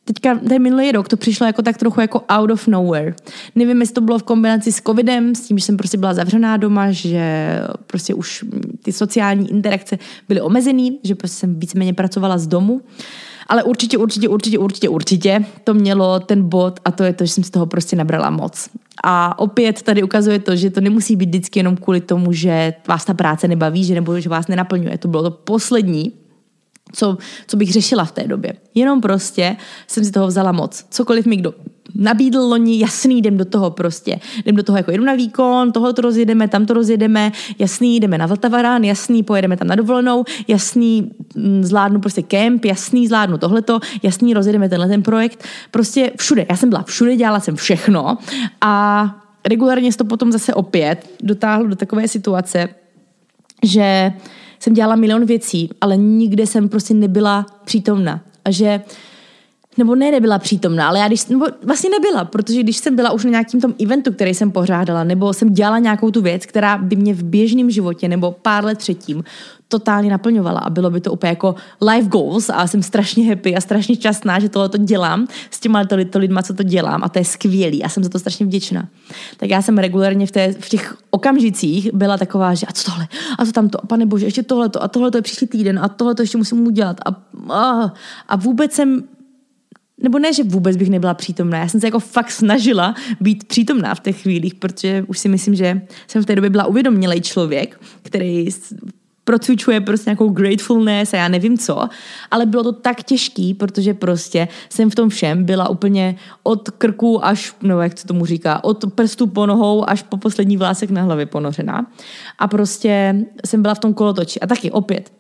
teďka ten minulý rok to přišlo jako tak trochu jako out of nowhere. Nevím, jestli to bylo v kombinaci s covidem, s tím, že jsem prostě byla zavřená doma, že prostě už ty sociální interakce byly omezený, že prostě jsem víceméně pracovala z domu. Ale určitě, určitě, určitě, určitě, určitě to mělo ten bod a to je to, že jsem z toho prostě nabrala moc. A opět tady ukazuje to, že to nemusí být vždycky jenom kvůli tomu, že vás ta práce nebaví, že nebo že vás nenaplňuje. To bylo to poslední, co, co bych řešila v té době. Jenom prostě jsem si toho vzala moc. Cokoliv mi kdo nabídl loni, jasný, jdem do toho prostě. Jdem do toho jako jedu na výkon, tohle to rozjedeme, tam to rozjedeme, jasný, jdeme na Vltavarán, jasný, pojedeme tam na dovolenou, jasný, mm, zvládnu prostě kemp, jasný, zvládnu tohleto, jasný, rozjedeme tenhle ten projekt. Prostě všude, já jsem byla všude, dělala jsem všechno a regulárně se to potom zase opět dotáhlo do takové situace, že jsem dělala milion věcí, ale nikde jsem prostě nebyla přítomna. A že nebo ne, nebyla přítomná, ale já když, nebo vlastně nebyla, protože když jsem byla už na nějakým tom eventu, který jsem pořádala, nebo jsem dělala nějakou tu věc, která by mě v běžném životě nebo pár let předtím totálně naplňovala a bylo by to úplně jako life goals a jsem strašně happy a strašně šťastná, že tohle to dělám s těma to, to lidma, co to dělám a to je skvělý a jsem za to strašně vděčná. Tak já jsem regulárně v, té, v těch okamžicích byla taková, že a co tohle, a co tamto, a pane bože, ještě tohle a tohle to je příští týden a tohle to ještě musím udělat a, a, a vůbec jsem nebo ne, že vůbec bych nebyla přítomná. Já jsem se jako fakt snažila být přítomná v těch chvílích, protože už si myslím, že jsem v té době byla uvědomělej člověk, který procvičuje prostě nějakou gratefulness a já nevím co, ale bylo to tak těžký, protože prostě jsem v tom všem byla úplně od krku až, no jak se tomu říká, od prstu po nohou až po poslední vlásek na hlavě ponořená. A prostě jsem byla v tom kolotoči. A taky opět,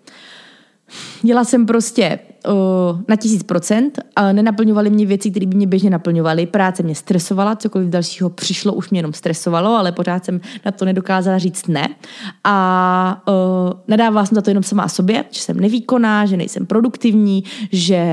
Jela jsem prostě uh, na tisíc procent, ale nenaplňovaly mě věci, které by mě běžně naplňovaly. Práce mě stresovala, cokoliv dalšího přišlo, už mě jenom stresovalo, ale pořád jsem na to nedokázala říct ne. A uh, nadávala jsem za to jenom sama sobě, že jsem nevýkonná, že nejsem produktivní, že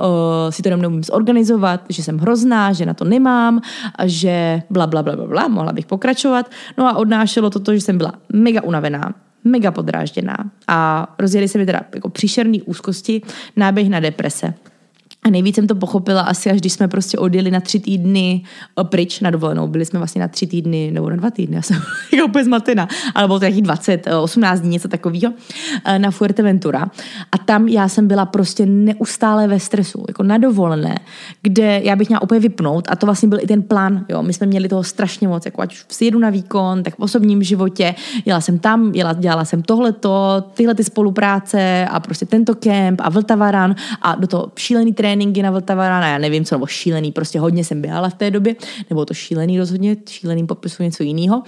uh, si to jenom neumím zorganizovat, že jsem hrozná, že na to nemám, a že bla, bla, bla, bla, bla, mohla bych pokračovat. No a odnášelo to to, že jsem byla mega unavená, mega podrážděná a rozjeli se mi teda jako příšerný úzkosti, náběh na deprese. A nejvíc jsem to pochopila asi, až když jsme prostě odjeli na tři týdny eh, pryč na dovolenou. Byli jsme vlastně na tři týdny, nebo na dva týdny, já jsem jako úplně zmatená, ale bylo to nějakých 20, 18 eh, dní, něco takového, eh, na Fuerteventura. A tam já jsem byla prostě neustále ve stresu, jako na dovolené, kde já bych měla úplně vypnout a to vlastně byl i ten plán, jo. My jsme měli toho strašně moc, jako ať si jedu na výkon, tak v osobním životě, jela jsem tam, jela, dělala jsem tohleto, tyhle ty spolupráce a prostě tento kemp a Vltavaran a do toho šílený trénink tréninky na Vltavarana, já nevím co, nebo šílený, prostě hodně jsem běhala v té době, nebo to šílený rozhodně, šílený popisu něco jiného,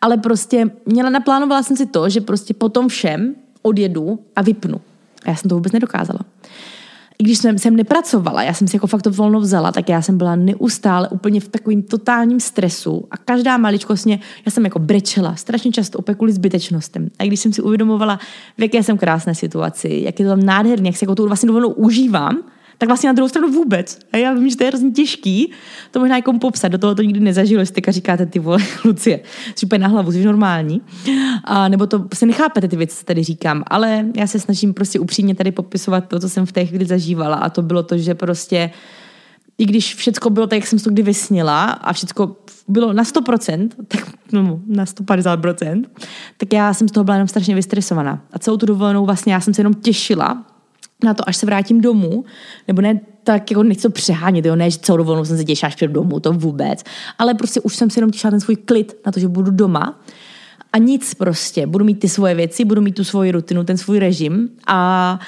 ale prostě měla, naplánovala jsem si to, že prostě potom všem odjedu a vypnu. A já jsem to vůbec nedokázala. I když jsem, jsem nepracovala, já jsem si jako fakt to volno vzala, tak já jsem byla neustále úplně v takovým totálním stresu a každá maličkost mě, já jsem jako brečela, strašně často opět kvůli zbytečnostem. A když jsem si uvědomovala, v jaké jsem krásné situaci, jak je to tam nádherně, jak se jako tu vlastně dovolenou užívám, tak vlastně na druhou stranu vůbec. A já vím, že to je hrozně těžký, to možná jako popsat, do toho to nikdy nezažilo, jestli teďka říkáte ty vole, Lucie, jsi úplně na hlavu, jsi normální. A, nebo to se nechápete ty věci, co tady říkám, ale já se snažím prostě upřímně tady popisovat to, co jsem v té chvíli zažívala a to bylo to, že prostě i když všechno bylo tak, jak jsem to kdy vysnila a všechno bylo na 100%, tak no, na 150%, tak já jsem z toho byla jenom strašně vystresovaná. A celou tu dovolenou vlastně já jsem se jenom těšila, na to, až se vrátím domů, nebo ne, tak jako nechci přehánět, jo, ne, že celou dovolenou jsem se těšila až před domů, to vůbec, ale prostě už jsem si jenom těšila ten svůj klid na to, že budu doma a nic prostě, budu mít ty svoje věci, budu mít tu svoji rutinu, ten svůj režim a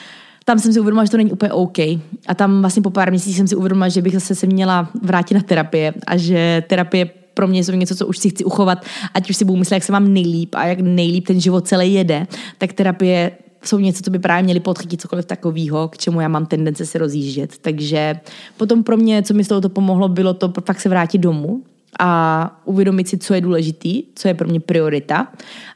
tam jsem si uvědomila, že to není úplně OK. A tam vlastně po pár měsících jsem si uvědomila, že bych zase se měla vrátit na terapie a že terapie pro mě je něco, co už si chci uchovat, ať už si budu myslet, jak se mám nejlíp a jak nejlíp ten život celý jede, tak terapie jsou něco, co by právě měli podchytit cokoliv takového, k čemu já mám tendence se rozjíždět. Takže potom pro mě, co mi z toho to pomohlo, bylo to fakt se vrátit domů, a uvědomit si, co je důležitý, co je pro mě priorita.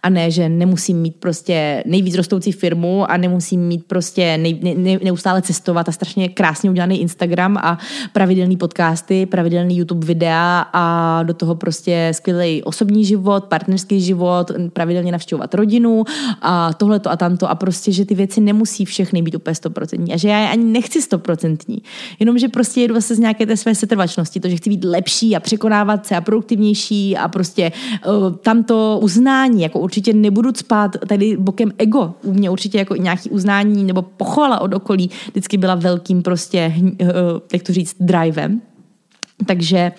A ne, že nemusím mít prostě nejvíc rostoucí firmu a nemusím mít prostě nej, ne, neustále cestovat a strašně krásně udělaný Instagram a pravidelný podcasty, pravidelný YouTube videa a do toho prostě skvělý osobní život, partnerský život, pravidelně navštěvovat rodinu a tohleto a tamto. A prostě, že ty věci nemusí všechny být úplně stoprocentní a že já je ani nechci stoprocentní, jenom, že prostě jedu zase z nějaké té své setrvačnosti, to, že chci být lepší a překonávat motivace a produktivnější a prostě uh, tam to uznání, jako určitě nebudu spát tady bokem ego. U mě určitě jako nějaký uznání nebo pochvala od okolí vždycky byla velkým prostě, uh, jak to říct, drivem. Takže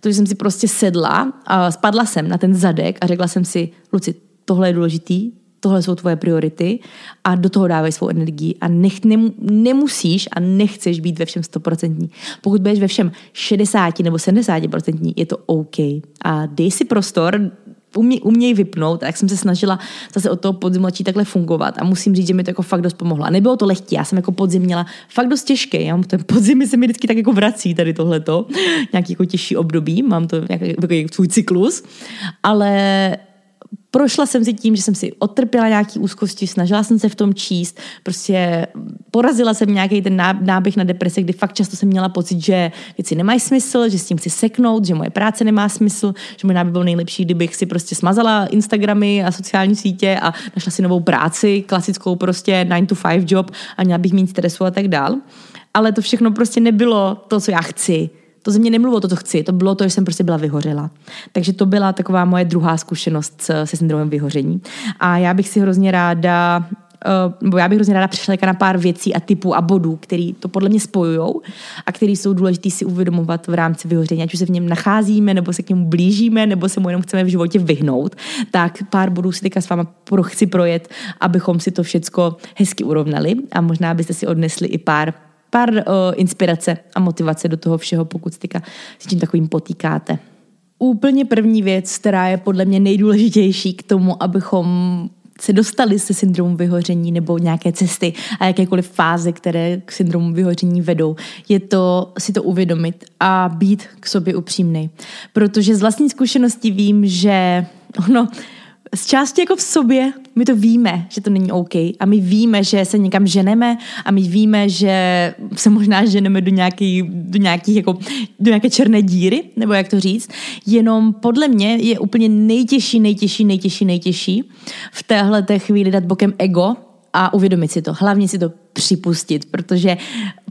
to, že jsem si prostě sedla a spadla jsem na ten zadek a řekla jsem si, Luci, tohle je důležitý, tohle jsou tvoje priority a do toho dávej svou energii a nech, nem, nemusíš a nechceš být ve všem stoprocentní. Pokud budeš ve všem 60 nebo 70%, je to OK. A dej si prostor, umě, uměj vypnout, tak jsem se snažila zase od toho podzimu začít takhle fungovat. A musím říct, že mi to jako fakt dost pomohlo. A nebylo to lehké, já jsem jako podzim měla fakt dost těžké, já mám ten podzim se mi vždycky tak jako vrací tady tohleto, nějaký jako těžší období, mám to nějaký jako svůj cyklus, ale prošla jsem si tím, že jsem si odtrpěla nějaký úzkosti, snažila jsem se v tom číst, prostě porazila jsem nějaký ten náběh na deprese, kdy fakt často jsem měla pocit, že věci nemají smysl, že s tím chci seknout, že moje práce nemá smysl, že možná by bylo nejlepší, kdybych si prostě smazala Instagramy a sociální sítě a našla si novou práci, klasickou prostě 9 to 5 job a měla bych mít stresu a tak dál. Ale to všechno prostě nebylo to, co já chci to ze mě nemluvilo to, co chci, to bylo to, že jsem prostě byla vyhořela. Takže to byla taková moje druhá zkušenost se syndromem vyhoření. A já bych si hrozně ráda eh, nebo já bych hrozně ráda přišla na pár věcí a typů a bodů, který to podle mě spojují a který jsou důležité si uvědomovat v rámci vyhoření, ať už se v něm nacházíme, nebo se k němu blížíme, nebo se mu jenom chceme v životě vyhnout, tak pár bodů si teďka s váma chci projet, abychom si to všecko hezky urovnali a možná byste si odnesli i pár pár uh, inspirace a motivace do toho všeho, pokud se s tím takovým potýkáte. Úplně první věc, která je podle mě nejdůležitější k tomu, abychom se dostali se syndromu vyhoření nebo nějaké cesty a jakékoliv fáze, které k syndromu vyhoření vedou, je to si to uvědomit a být k sobě upřímný. Protože z vlastní zkušenosti vím, že ono, z části jako v sobě my to víme, že to není OK. A my víme, že se někam ženeme a my víme, že se možná ženeme do, nějaký, do, nějakých jako, do nějaké černé díry, nebo jak to říct, jenom podle mě je úplně nejtěžší, nejtěžší, nejtěžší, nejtěžší v téhle té chvíli dát bokem ego a uvědomit si to. Hlavně si to připustit, protože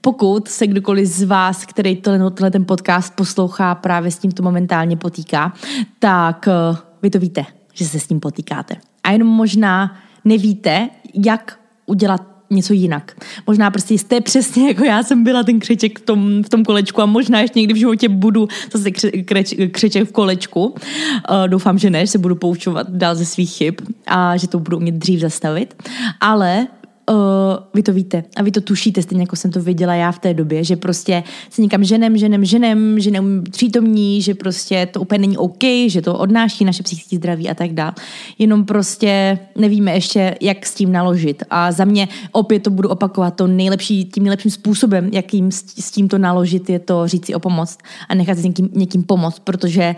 pokud se kdokoliv z vás, který tohle, tohle ten podcast poslouchá, právě s tímto momentálně potýká, tak uh, vy to víte že se s tím potýkáte. A jenom možná nevíte, jak udělat něco jinak. Možná prostě jste přesně jako já jsem byla ten křeček v tom, v tom kolečku a možná ještě někdy v životě budu zase kře, křeč, křeček v kolečku. Uh, doufám, že ne, že se budu poučovat dál ze svých chyb a že to budu umět dřív zastavit. Ale uh, vy to víte a vy to tušíte, stejně jako jsem to věděla já v té době, že prostě se někam ženem, ženem, ženem, že neumím přítomní, že prostě to úplně není OK, že to odnáší naše psychické zdraví a tak dále. Jenom prostě nevíme ještě, jak s tím naložit. A za mě opět to budu opakovat, to nejlepší, tím nejlepším způsobem, jakým s tímto naložit, je to říct si o pomoc a nechat si někým, někým pomoct, protože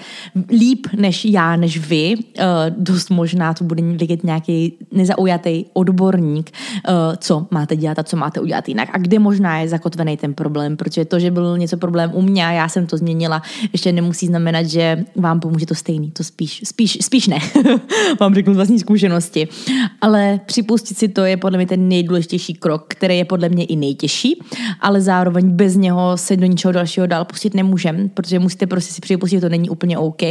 líp než já, než vy, uh, dost možná to bude vidět nějaký nezaujatý odborník, uh, co máte dělat a co máte udělat jinak a kde možná je zakotvený ten problém, protože to, že byl něco problém u mě a já jsem to změnila, ještě nemusí znamenat, že vám pomůže to stejný, to spíš, spíš, spíš ne, vám řeknu vlastní zkušenosti. Ale připustit si to je podle mě ten nejdůležitější krok, který je podle mě i nejtěžší, ale zároveň bez něho se do ničeho dalšího dál pustit nemůžeme, protože musíte prostě si připustit, že to není úplně OK,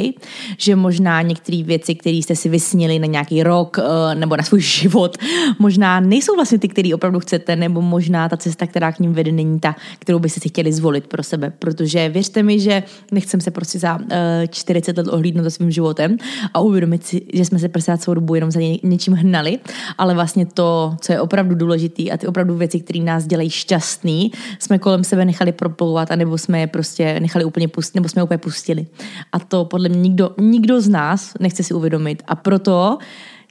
že možná některé věci, které jste si vysnili na nějaký rok eh, nebo na svůj život, možná nejsou vlastně vlastně ty, který opravdu chcete, nebo možná ta cesta, která k ním vede, není ta, kterou byste si chtěli zvolit pro sebe. Protože věřte mi, že nechcem se prostě za uh, eh, 40 let ohlídnout za svým životem a uvědomit si, že jsme se prostě celou dobu jenom za ně, něčím hnali, ale vlastně to, co je opravdu důležité a ty opravdu věci, které nás dělají šťastný, jsme kolem sebe nechali proplouvat, anebo jsme je prostě nechali úplně pustit, nebo jsme je úplně pustili. A to podle mě nikdo, nikdo z nás nechce si uvědomit. A proto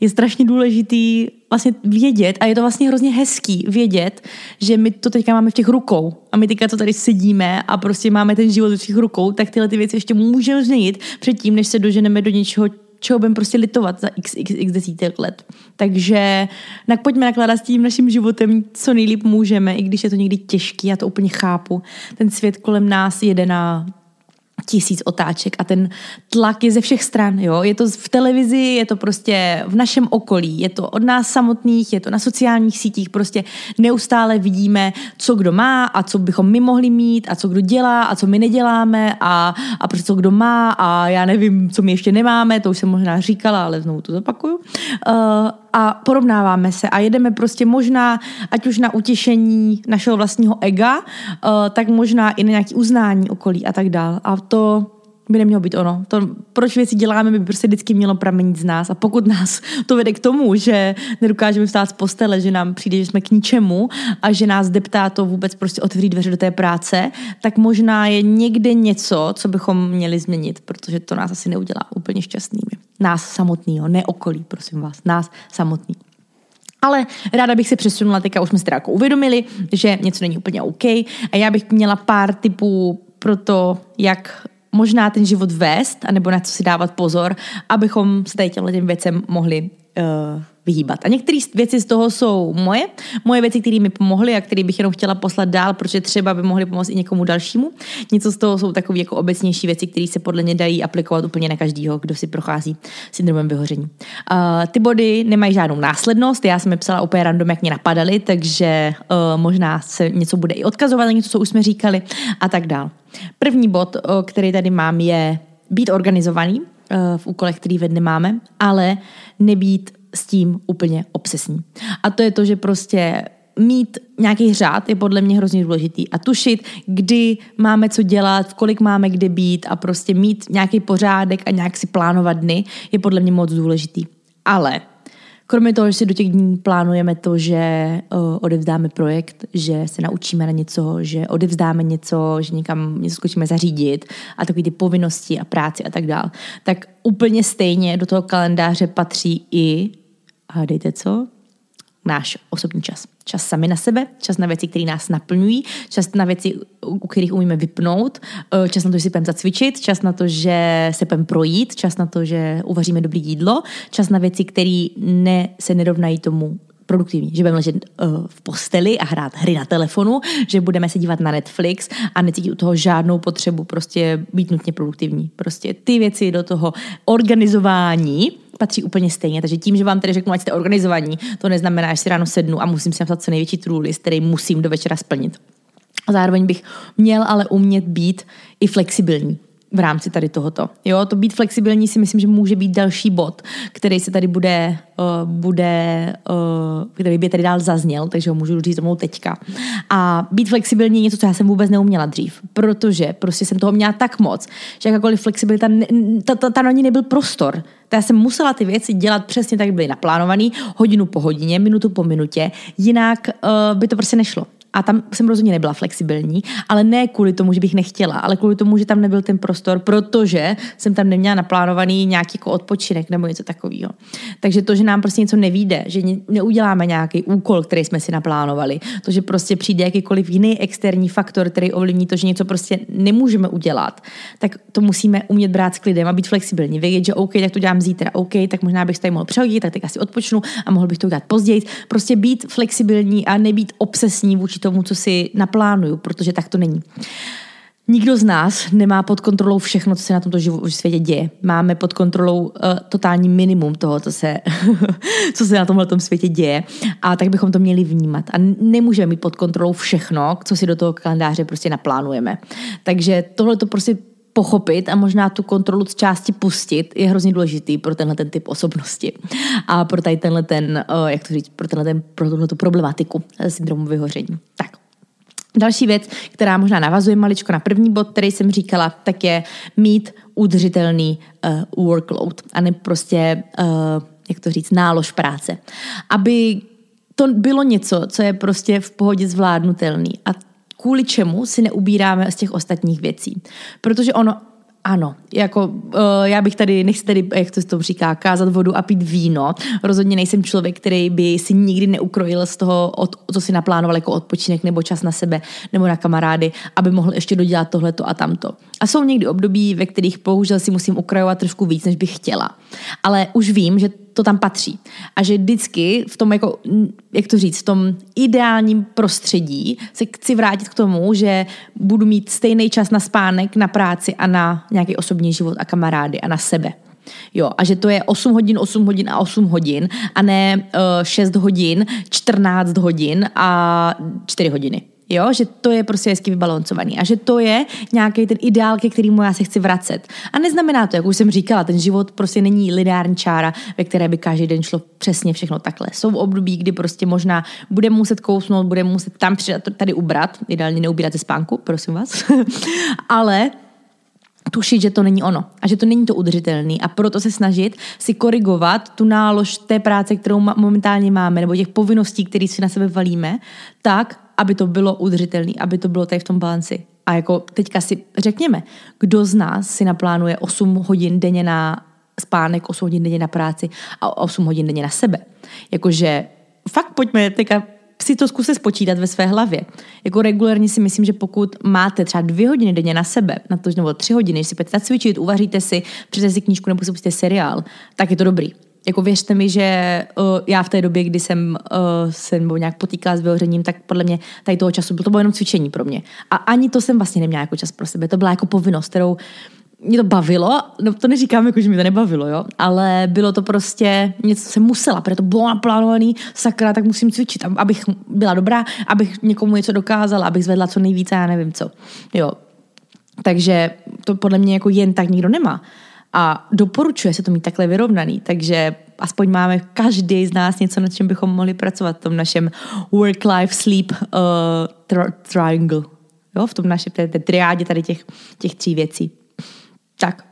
je strašně důležitý vlastně vědět a je to vlastně hrozně hezký vědět, že my to teďka máme v těch rukou a my teďka to tady sedíme a prostě máme ten život v těch rukou, tak tyhle ty věci ještě můžeme změnit předtím, než se doženeme do něčeho, čeho budeme prostě litovat za x, x, desítek let. Takže tak pojďme nakládat s tím naším životem, co nejlíp můžeme, i když je to někdy těžký, já to úplně chápu. Ten svět kolem nás jede na tisíc otáček a ten tlak je ze všech stran. Jo? Je to v televizi, je to prostě v našem okolí, je to od nás samotných, je to na sociálních sítích, prostě neustále vidíme, co kdo má a co bychom my mohli mít a co kdo dělá a co my neděláme a, a prostě co kdo má a já nevím, co my ještě nemáme, to už jsem možná říkala, ale znovu to zopakuju. Uh, a porovnáváme se a jedeme prostě možná, ať už na utěšení našeho vlastního ega, uh, tak možná i na nějaké uznání okolí a tak dál. A to by nemělo být ono. To, proč věci děláme, by prostě vždycky mělo pramenit z nás. A pokud nás to vede k tomu, že nedokážeme vstát z postele, že nám přijde, že jsme k ničemu a že nás deptá to vůbec prostě otevřít dveře do té práce, tak možná je někde něco, co bychom měli změnit, protože to nás asi neudělá úplně šťastnými. Nás samotného, ne okolí, prosím vás, nás samotný. Ale ráda bych se přesunula, teďka už jsme si teda jako uvědomili, že něco není úplně OK a já bych měla pár typů pro to, jak možná ten život vést, anebo na co si dávat pozor, abychom se tady těm věcem mohli uh, vyhýbat. A některé věci z toho jsou moje, moje věci, které mi pomohly a které bych jenom chtěla poslat dál, protože třeba by mohly pomoct i někomu dalšímu. Něco z toho jsou takové jako obecnější věci, které se podle mě dají aplikovat úplně na každého, kdo si prochází syndromem vyhoření. Uh, ty body nemají žádnou následnost, já jsem je psala úplně random, jak mě napadaly, takže uh, možná se něco bude i odkazovat něco, co už jsme říkali a tak dál. První bod, který tady mám, je být organizovaný v úkolech, který ve dne máme, ale nebýt s tím úplně obsesní. A to je to, že prostě mít nějaký řád je podle mě hrozně důležitý a tušit, kdy máme co dělat, kolik máme kdy být a prostě mít nějaký pořádek a nějak si plánovat dny je podle mě moc důležitý. Ale Kromě toho, že si do těch dní plánujeme to, že uh, odevzdáme projekt, že se naučíme na něco, že odevzdáme něco, že někam něco zkusíme zařídit a takové ty povinnosti a práci a tak dál, tak úplně stejně do toho kalendáře patří i, hádejte co, náš osobní čas. Čas sami na sebe, čas na věci, které nás naplňují, čas na věci, u kterých umíme vypnout, eh, čas na to, že si půjdeme zacvičit, čas na to, že se půjdeme projít, čas na to, že uvaříme dobrý jídlo, čas na věci, které ne, se nerovnají tomu produktivní, že budeme ležet uh, v posteli a hrát hry na telefonu, že budeme se dívat na Netflix a necítit u toho žádnou potřebu prostě být nutně produktivní. Prostě ty věci do toho organizování patří úplně stejně. Takže tím, že vám tady řeknu, ať jste organizovaní, to neznamená, že si ráno sednu a musím si napsat co největší list, který musím do večera splnit. Zároveň bych měl ale umět být i flexibilní v rámci tady tohoto. Jo, to být flexibilní si myslím, že může být další bod, který se tady bude, uh, bude uh, který by tady dál zazněl, takže ho můžu říct rovnou teďka. A být flexibilní je něco, co já jsem vůbec neuměla dřív, protože prostě jsem toho měla tak moc, že jakákoliv flexibilita, ta, ta, ta na ní nebyl prostor. Já jsem musela ty věci dělat přesně tak, jak byly naplánované, hodinu po hodině, minutu po minutě, jinak uh, by to prostě nešlo. A tam jsem rozhodně nebyla flexibilní, ale ne kvůli tomu, že bych nechtěla, ale kvůli tomu, že tam nebyl ten prostor, protože jsem tam neměla naplánovaný nějaký jako odpočinek nebo něco takového. Takže to, že nám prostě něco nevíde, že neuděláme nějaký úkol, který jsme si naplánovali, to, že prostě přijde jakýkoliv jiný externí faktor, který ovlivní to, že něco prostě nemůžeme udělat, tak to musíme umět brát s klidem a být flexibilní. Vědět, že OK, tak to dělám zítra, OK, tak možná bych tady mohl přehodit, tak teď asi odpočnu a mohl bych to udělat později. Prostě být flexibilní a nebýt obsesní vůči tomu, co si naplánuju, protože tak to není. Nikdo z nás nemá pod kontrolou všechno, co se na tomto světě děje. Máme pod kontrolou uh, totální minimum toho, co se, co se na tomhle světě děje. A tak bychom to měli vnímat. A nemůžeme mít pod kontrolou všechno, co si do toho kalendáře prostě naplánujeme. Takže tohle to prostě pochopit a možná tu kontrolu z části pustit je hrozně důležitý pro tenhle ten typ osobnosti a pro tady tenhle ten, uh, jak to říct, pro tenhle ten, pro tuhle tu problematiku eh, syndromu vyhoření. Tak. Další věc, která možná navazuje maličko na první bod, který jsem říkala, tak je mít udržitelný uh, workload a ne prostě, uh, jak to říct, nálož práce. Aby to bylo něco, co je prostě v pohodě zvládnutelný. A kvůli čemu si neubíráme z těch ostatních věcí. Protože ono, ano, jako uh, já bych tady, nechci tady, jak to se to říká, kázat vodu a pít víno. Rozhodně nejsem člověk, který by si nikdy neukrojil z toho, od, co si naplánoval jako odpočinek nebo čas na sebe nebo na kamarády, aby mohl ještě dodělat tohleto a tamto. A jsou někdy období, ve kterých bohužel si musím ukrajovat trošku víc, než bych chtěla. Ale už vím, že to tam patří. A že vždycky v tom, jako, jak to říct, v tom ideálním prostředí se chci vrátit k tomu, že budu mít stejný čas na spánek, na práci a na nějaký osobní život a kamarády a na sebe. Jo, a že to je 8 hodin, 8 hodin a 8 hodin a ne uh, eh, 6 hodin, 14 hodin a 4 hodiny. Jo, že to je prostě hezky vybalancovaný a že to je nějaký ten ideál, ke kterému já se chci vracet. A neznamená to, jak už jsem říkala, ten život prostě není lineární čára, ve které by každý den šlo přesně všechno takhle. Jsou období, kdy prostě možná bude muset kousnout, bude muset tam přidat, tady ubrat, ideálně neubírat ze spánku, prosím vás. Ale tušit, že to není ono a že to není to udržitelný a proto se snažit si korigovat tu nálož té práce, kterou momentálně máme, nebo těch povinností, které si na sebe valíme, tak, aby to bylo udržitelné, aby to bylo tady v tom balanci. A jako teďka si řekněme, kdo z nás si naplánuje 8 hodin denně na spánek, 8 hodin denně na práci a 8 hodin denně na sebe. Jakože fakt pojďme teďka si to zkuste spočítat ve své hlavě. Jako regulárně si myslím, že pokud máte třeba dvě hodiny denně na sebe, na to, nebo tři hodiny, si budete cvičit, uvaříte si, přečte si knížku nebo si pustíte seriál, tak je to dobrý. Jako věřte mi, že uh, já v té době, kdy jsem uh, se nebo nějak potýkala s vyhořením, tak podle mě tady toho času bylo to bylo jenom cvičení pro mě. A ani to jsem vlastně neměla jako čas pro sebe. To byla jako povinnost, kterou mě to bavilo, no to neříkám jako, že mi to nebavilo, jo, ale bylo to prostě něco, co jsem musela, protože to bylo naplánovaný, sakra, tak musím cvičit, abych byla dobrá, abych někomu něco dokázala, abych zvedla co nejvíce, já nevím co, jo. Takže to podle mě jako jen tak nikdo nemá. A doporučuje se to mít takhle vyrovnaný, takže aspoň máme každý z nás něco, nad čím bychom mohli pracovat v tom našem work-life-sleep uh, tri- triangle, jo, v tom našem triádě tady těch, těch tří věcí. Tak,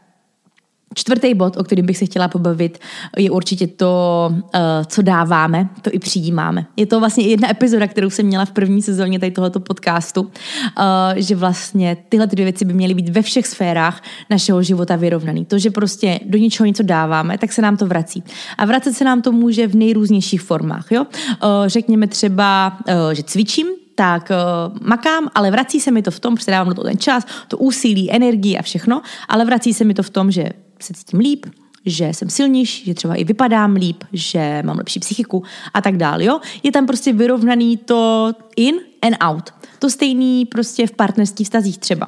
Čtvrtý bod, o kterým bych se chtěla pobavit, je určitě to, eh, co dáváme, to i přijímáme. Je to vlastně jedna epizoda, kterou jsem měla v první sezóně tady tohoto podcastu, eh, že vlastně tyhle dvě věci by měly být ve všech sférách našeho života vyrovnaný. To, že prostě do něčeho něco dáváme, tak se nám to vrací. A vracet se nám to může v nejrůznějších formách. Jo? Eh, řekněme třeba, že cvičím, tak uh, makám, ale vrací se mi to v tom, že dávám to ten čas, to úsilí, energii a všechno, ale vrací se mi to v tom, že se cítím líp, že jsem silnější, že třeba i vypadám líp, že mám lepší psychiku a tak dále. Jo? Je tam prostě vyrovnaný to in and out. To stejný prostě v partnerských vztazích třeba.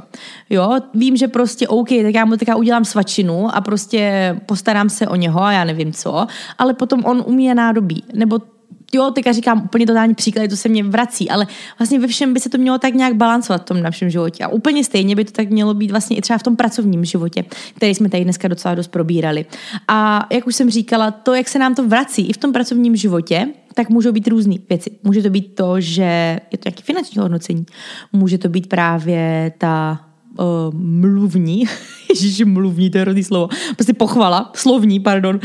Jo, vím, že prostě OK, tak já mu teďka udělám svačinu a prostě postarám se o něho a já nevím co, ale potom on umí nádobí. Nebo jo, teďka říkám úplně totální příklad, to se mě vrací, ale vlastně ve všem by se to mělo tak nějak balancovat v tom našem životě. A úplně stejně by to tak mělo být vlastně i třeba v tom pracovním životě, který jsme tady dneska docela dost probírali. A jak už jsem říkala, to, jak se nám to vrací i v tom pracovním životě, tak můžou být různé věci. Může to být to, že je to nějaké finanční hodnocení. Může to být právě ta uh, mluvní, ježiši, mluvní, to je hrozný slovo, prostě pochvala, slovní, pardon,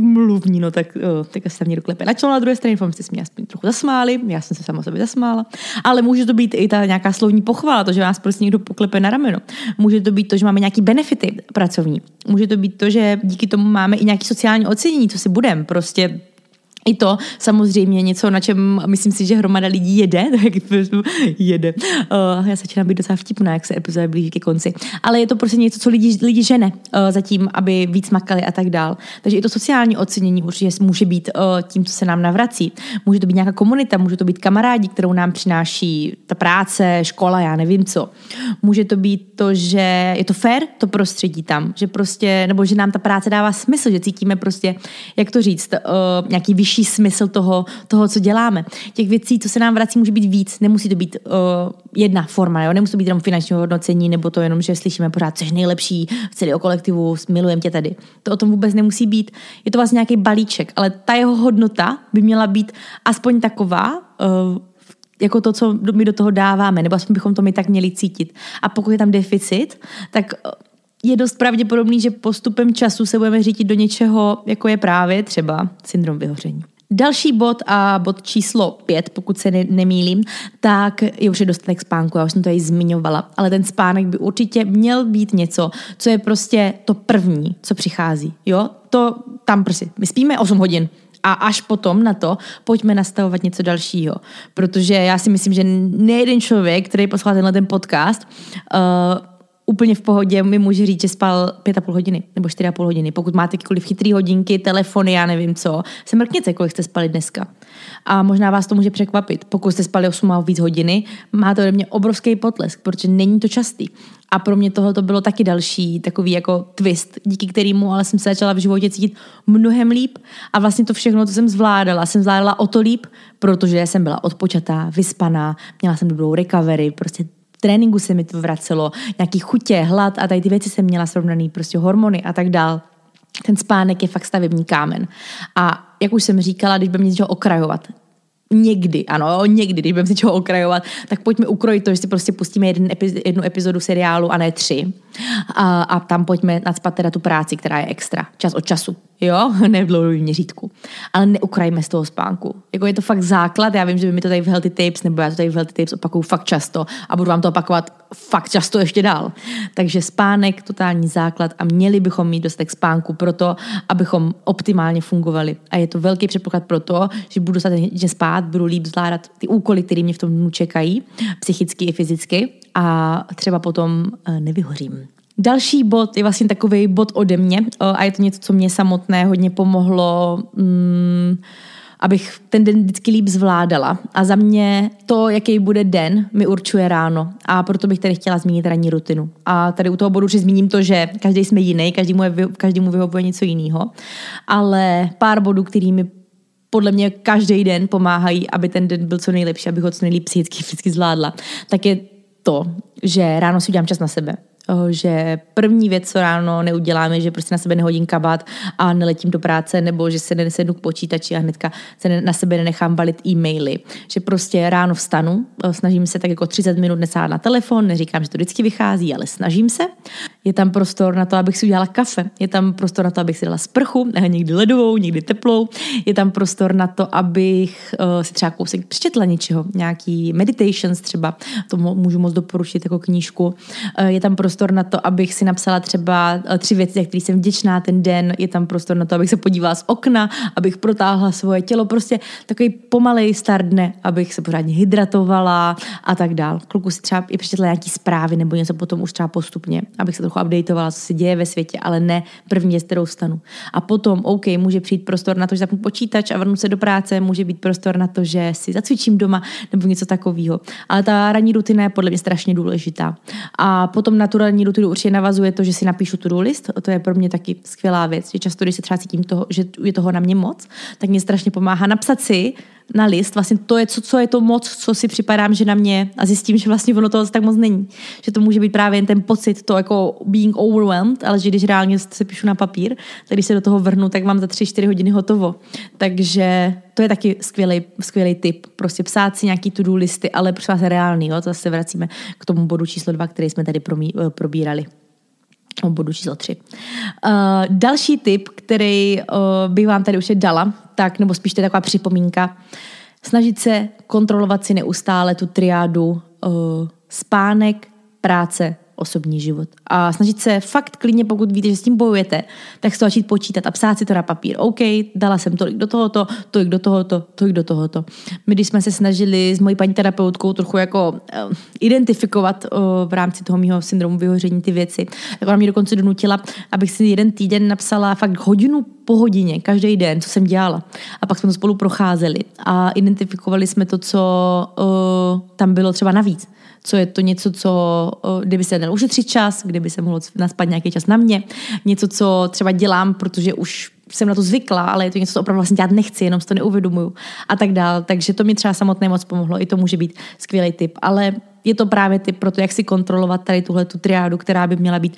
mluvní, no tak, uh, tak se mě doklepe na čelo na druhé straně, jste se mě aspoň trochu zasmáli, já jsem se sama sobě zasmála, ale může to být i ta nějaká slovní pochvala, to, že vás prostě někdo poklepe na rameno. Může to být to, že máme nějaký benefity pracovní. Může to být to, že díky tomu máme i nějaký sociální ocenění, co si budem, prostě i to samozřejmě něco, na čem myslím si, že hromada lidí jede, tak jede. Uh, já začínám být docela vtipná, jak se epizoda blíží ke konci. Ale je to prostě něco, co lidi, lidi žene uh, zatím, aby víc makali a tak dál. Takže i to sociální ocenění určitě může být uh, tím, co se nám navrací. Může to být nějaká komunita, může to být kamarádi, kterou nám přináší ta práce, škola, já nevím co. Může to být to, že je to fair, to prostředí tam, že prostě, nebo že nám ta práce dává smysl, že cítíme prostě, jak to říct, uh, nějaký vyšší vyšší smysl toho, toho, co děláme. Těch věcí, co se nám vrací, může být víc. Nemusí to být uh, jedna forma, jo? nemusí to být jenom finanční hodnocení, nebo to jenom, že slyšíme pořád, což nejlepší v celého kolektivu, milujem tě tady. To o tom vůbec nemusí být. Je to vlastně nějaký balíček, ale ta jeho hodnota by měla být aspoň taková, uh, jako to, co my do toho dáváme, nebo aspoň bychom to my tak měli cítit. A pokud je tam deficit, tak je dost pravděpodobný, že postupem času se budeme řídit do něčeho, jako je právě třeba syndrom vyhoření. Další bod a bod číslo pět, pokud se ne- nemýlím, tak je už je dostatek spánku, já už jsem to i zmiňovala, ale ten spánek by určitě měl být něco, co je prostě to první, co přichází. Jo, to tam prostě, my spíme 8 hodin, a až potom na to pojďme nastavovat něco dalšího. Protože já si myslím, že nejeden člověk, který poslouchá tenhle ten podcast, uh, úplně v pohodě mi může říct, že spal pět a půl hodiny nebo čtyři a půl hodiny. Pokud máte jakýkoliv chytrý hodinky, telefony, já nevím co, se mrkněte, kolik jste spali dneska. A možná vás to může překvapit. Pokud jste spali 8 a víc hodiny, má to ode mě obrovský potlesk, protože není to častý. A pro mě tohle to bylo taky další takový jako twist, díky kterému ale jsem se začala v životě cítit mnohem líp. A vlastně to všechno, co jsem zvládala, jsem zvládala o to líp, protože jsem byla odpočatá, vyspaná, měla jsem dobrou recovery, prostě tréninku se mi to vracelo, nějaký chutě, hlad a tady ty věci jsem měla srovnaný, prostě hormony a tak dál. Ten spánek je fakt stavební kámen. A jak už jsem říkala, když budeme něco okrajovat, někdy, ano, někdy, když budeme si něčeho okrajovat, tak pojďme ukrojit to, že si prostě pustíme jeden epiz- jednu epizodu seriálu a ne tři. A, a tam pojďme nadspat teda tu práci, která je extra, čas od času, jo, ne v dlouhodobém měřítku. Ale neukrajme z toho spánku. Jako je to fakt základ, já vím, že by mi to tady v Healthy Tapes, nebo já to tady v Healthy Tapes opakuju fakt často a budu vám to opakovat fakt často ještě dál. Takže spánek, totální základ a měli bychom mít dostatek spánku pro to, abychom optimálně fungovali. A je to velký předpoklad pro to, že budu dostatečně spát, budu líp zvládat ty úkoly, které mě v tom dnu čekají, psychicky i fyzicky a třeba potom eh, nevyhořím. Další bod je vlastně takový bod ode mě a je to něco, co mě samotné hodně pomohlo, mm, abych ten den vždycky líp zvládala. A za mě to, jaký bude den, mi určuje ráno. A proto bych tady chtěla zmínit ranní rutinu. A tady u toho bodu už zmíním to, že každý jsme jiný, každému, je, každému vyhovuje něco jiného. Ale pár bodů, kterými podle mě každý den pomáhají, aby ten den byl co nejlepší, abych ho co nejlíp psychicky, fyzicky zvládla, tak je to, že ráno si udělám čas na sebe že první věc, co ráno neuděláme, že prostě na sebe nehodím kabát a neletím do práce, nebo že se nesednu k počítači a hnedka se na sebe nenechám balit e-maily. Že prostě ráno vstanu, snažím se tak jako 30 minut nesát na telefon, neříkám, že to vždycky vychází, ale snažím se. Je tam prostor na to, abych si udělala kafe, je tam prostor na to, abych si dala sprchu, někdy ledovou, někdy teplou, je tam prostor na to, abych si třeba kousek přečetla něčeho, nějaký meditations třeba, to můžu moc doporučit jako knížku. Je tam prostor prostor na to, abych si napsala třeba eh, tři věci, za které jsem vděčná ten den. Je tam prostor na to, abych se podívala z okna, abych protáhla svoje tělo. Prostě takový pomalej start dne, abych se pořádně hydratovala a tak dál. Kluku si třeba i přečetla nějaký zprávy nebo něco potom už třeba postupně, abych se trochu updateovala, co se děje ve světě, ale ne první, s kterou stanu. A potom, OK, může přijít prostor na to, že zapnu počítač a vrnu se do práce, může být prostor na to, že si zacvičím doma nebo něco takového. Ale ta ranní rutina je podle mě strašně důležitá. A potom na tu ranní rutinu určitě navazuje to, že si napíšu to list. To je pro mě taky skvělá věc, že často, když se třeba cítím toho, že je toho na mě moc, tak mě strašně pomáhá napsat si na list, vlastně to je, co, co je to moc, co si připadám, že na mě a zjistím, že vlastně ono toho tak moc není. Že to může být právě jen ten pocit, to jako being overwhelmed, ale že když reálně se píšu na papír, tak když se do toho vrhnu, tak mám za 3-4 hodiny hotovo. Takže to je taky skvělý, skvělý tip. Prostě psát si nějaký to-do listy, ale prosím vás reálný, jo? to zase vracíme k tomu bodu číslo 2, který jsme tady probírali o bodu číslo 3. Uh, eh, další tip, který uh, bych vám tady už dala, tak, nebo spíš to je taková připomínka, snažit se kontrolovat si neustále tu triádu uh, spánek, práce, osobní život. A snažit se fakt klidně, pokud víte, že s tím bojujete, tak se začít počítat a psát si to na papír. OK, dala jsem tolik do tohoto, tolik do tohoto, tolik do tohoto. My, když jsme se snažili s mojí paní terapeutkou trochu jako uh, identifikovat uh, v rámci toho mého syndromu vyhoření ty věci, tak ona mě dokonce donutila, abych si jeden týden napsala fakt hodinu po hodině, každý den, co jsem dělala. A pak jsme to spolu procházeli a identifikovali jsme to, co uh, tam bylo třeba navíc co je to něco, co, kdyby se dal ušetřit čas, kdyby se mohlo naspat nějaký čas na mě, něco, co třeba dělám, protože už jsem na to zvykla, ale je to něco, co opravdu vlastně dělat nechci, jenom si to neuvědomuju a tak dál. Takže to mi třeba samotné moc pomohlo. I to může být skvělý tip. Ale je to právě typ pro to, jak si kontrolovat tady tuhle tu triádu, která by měla být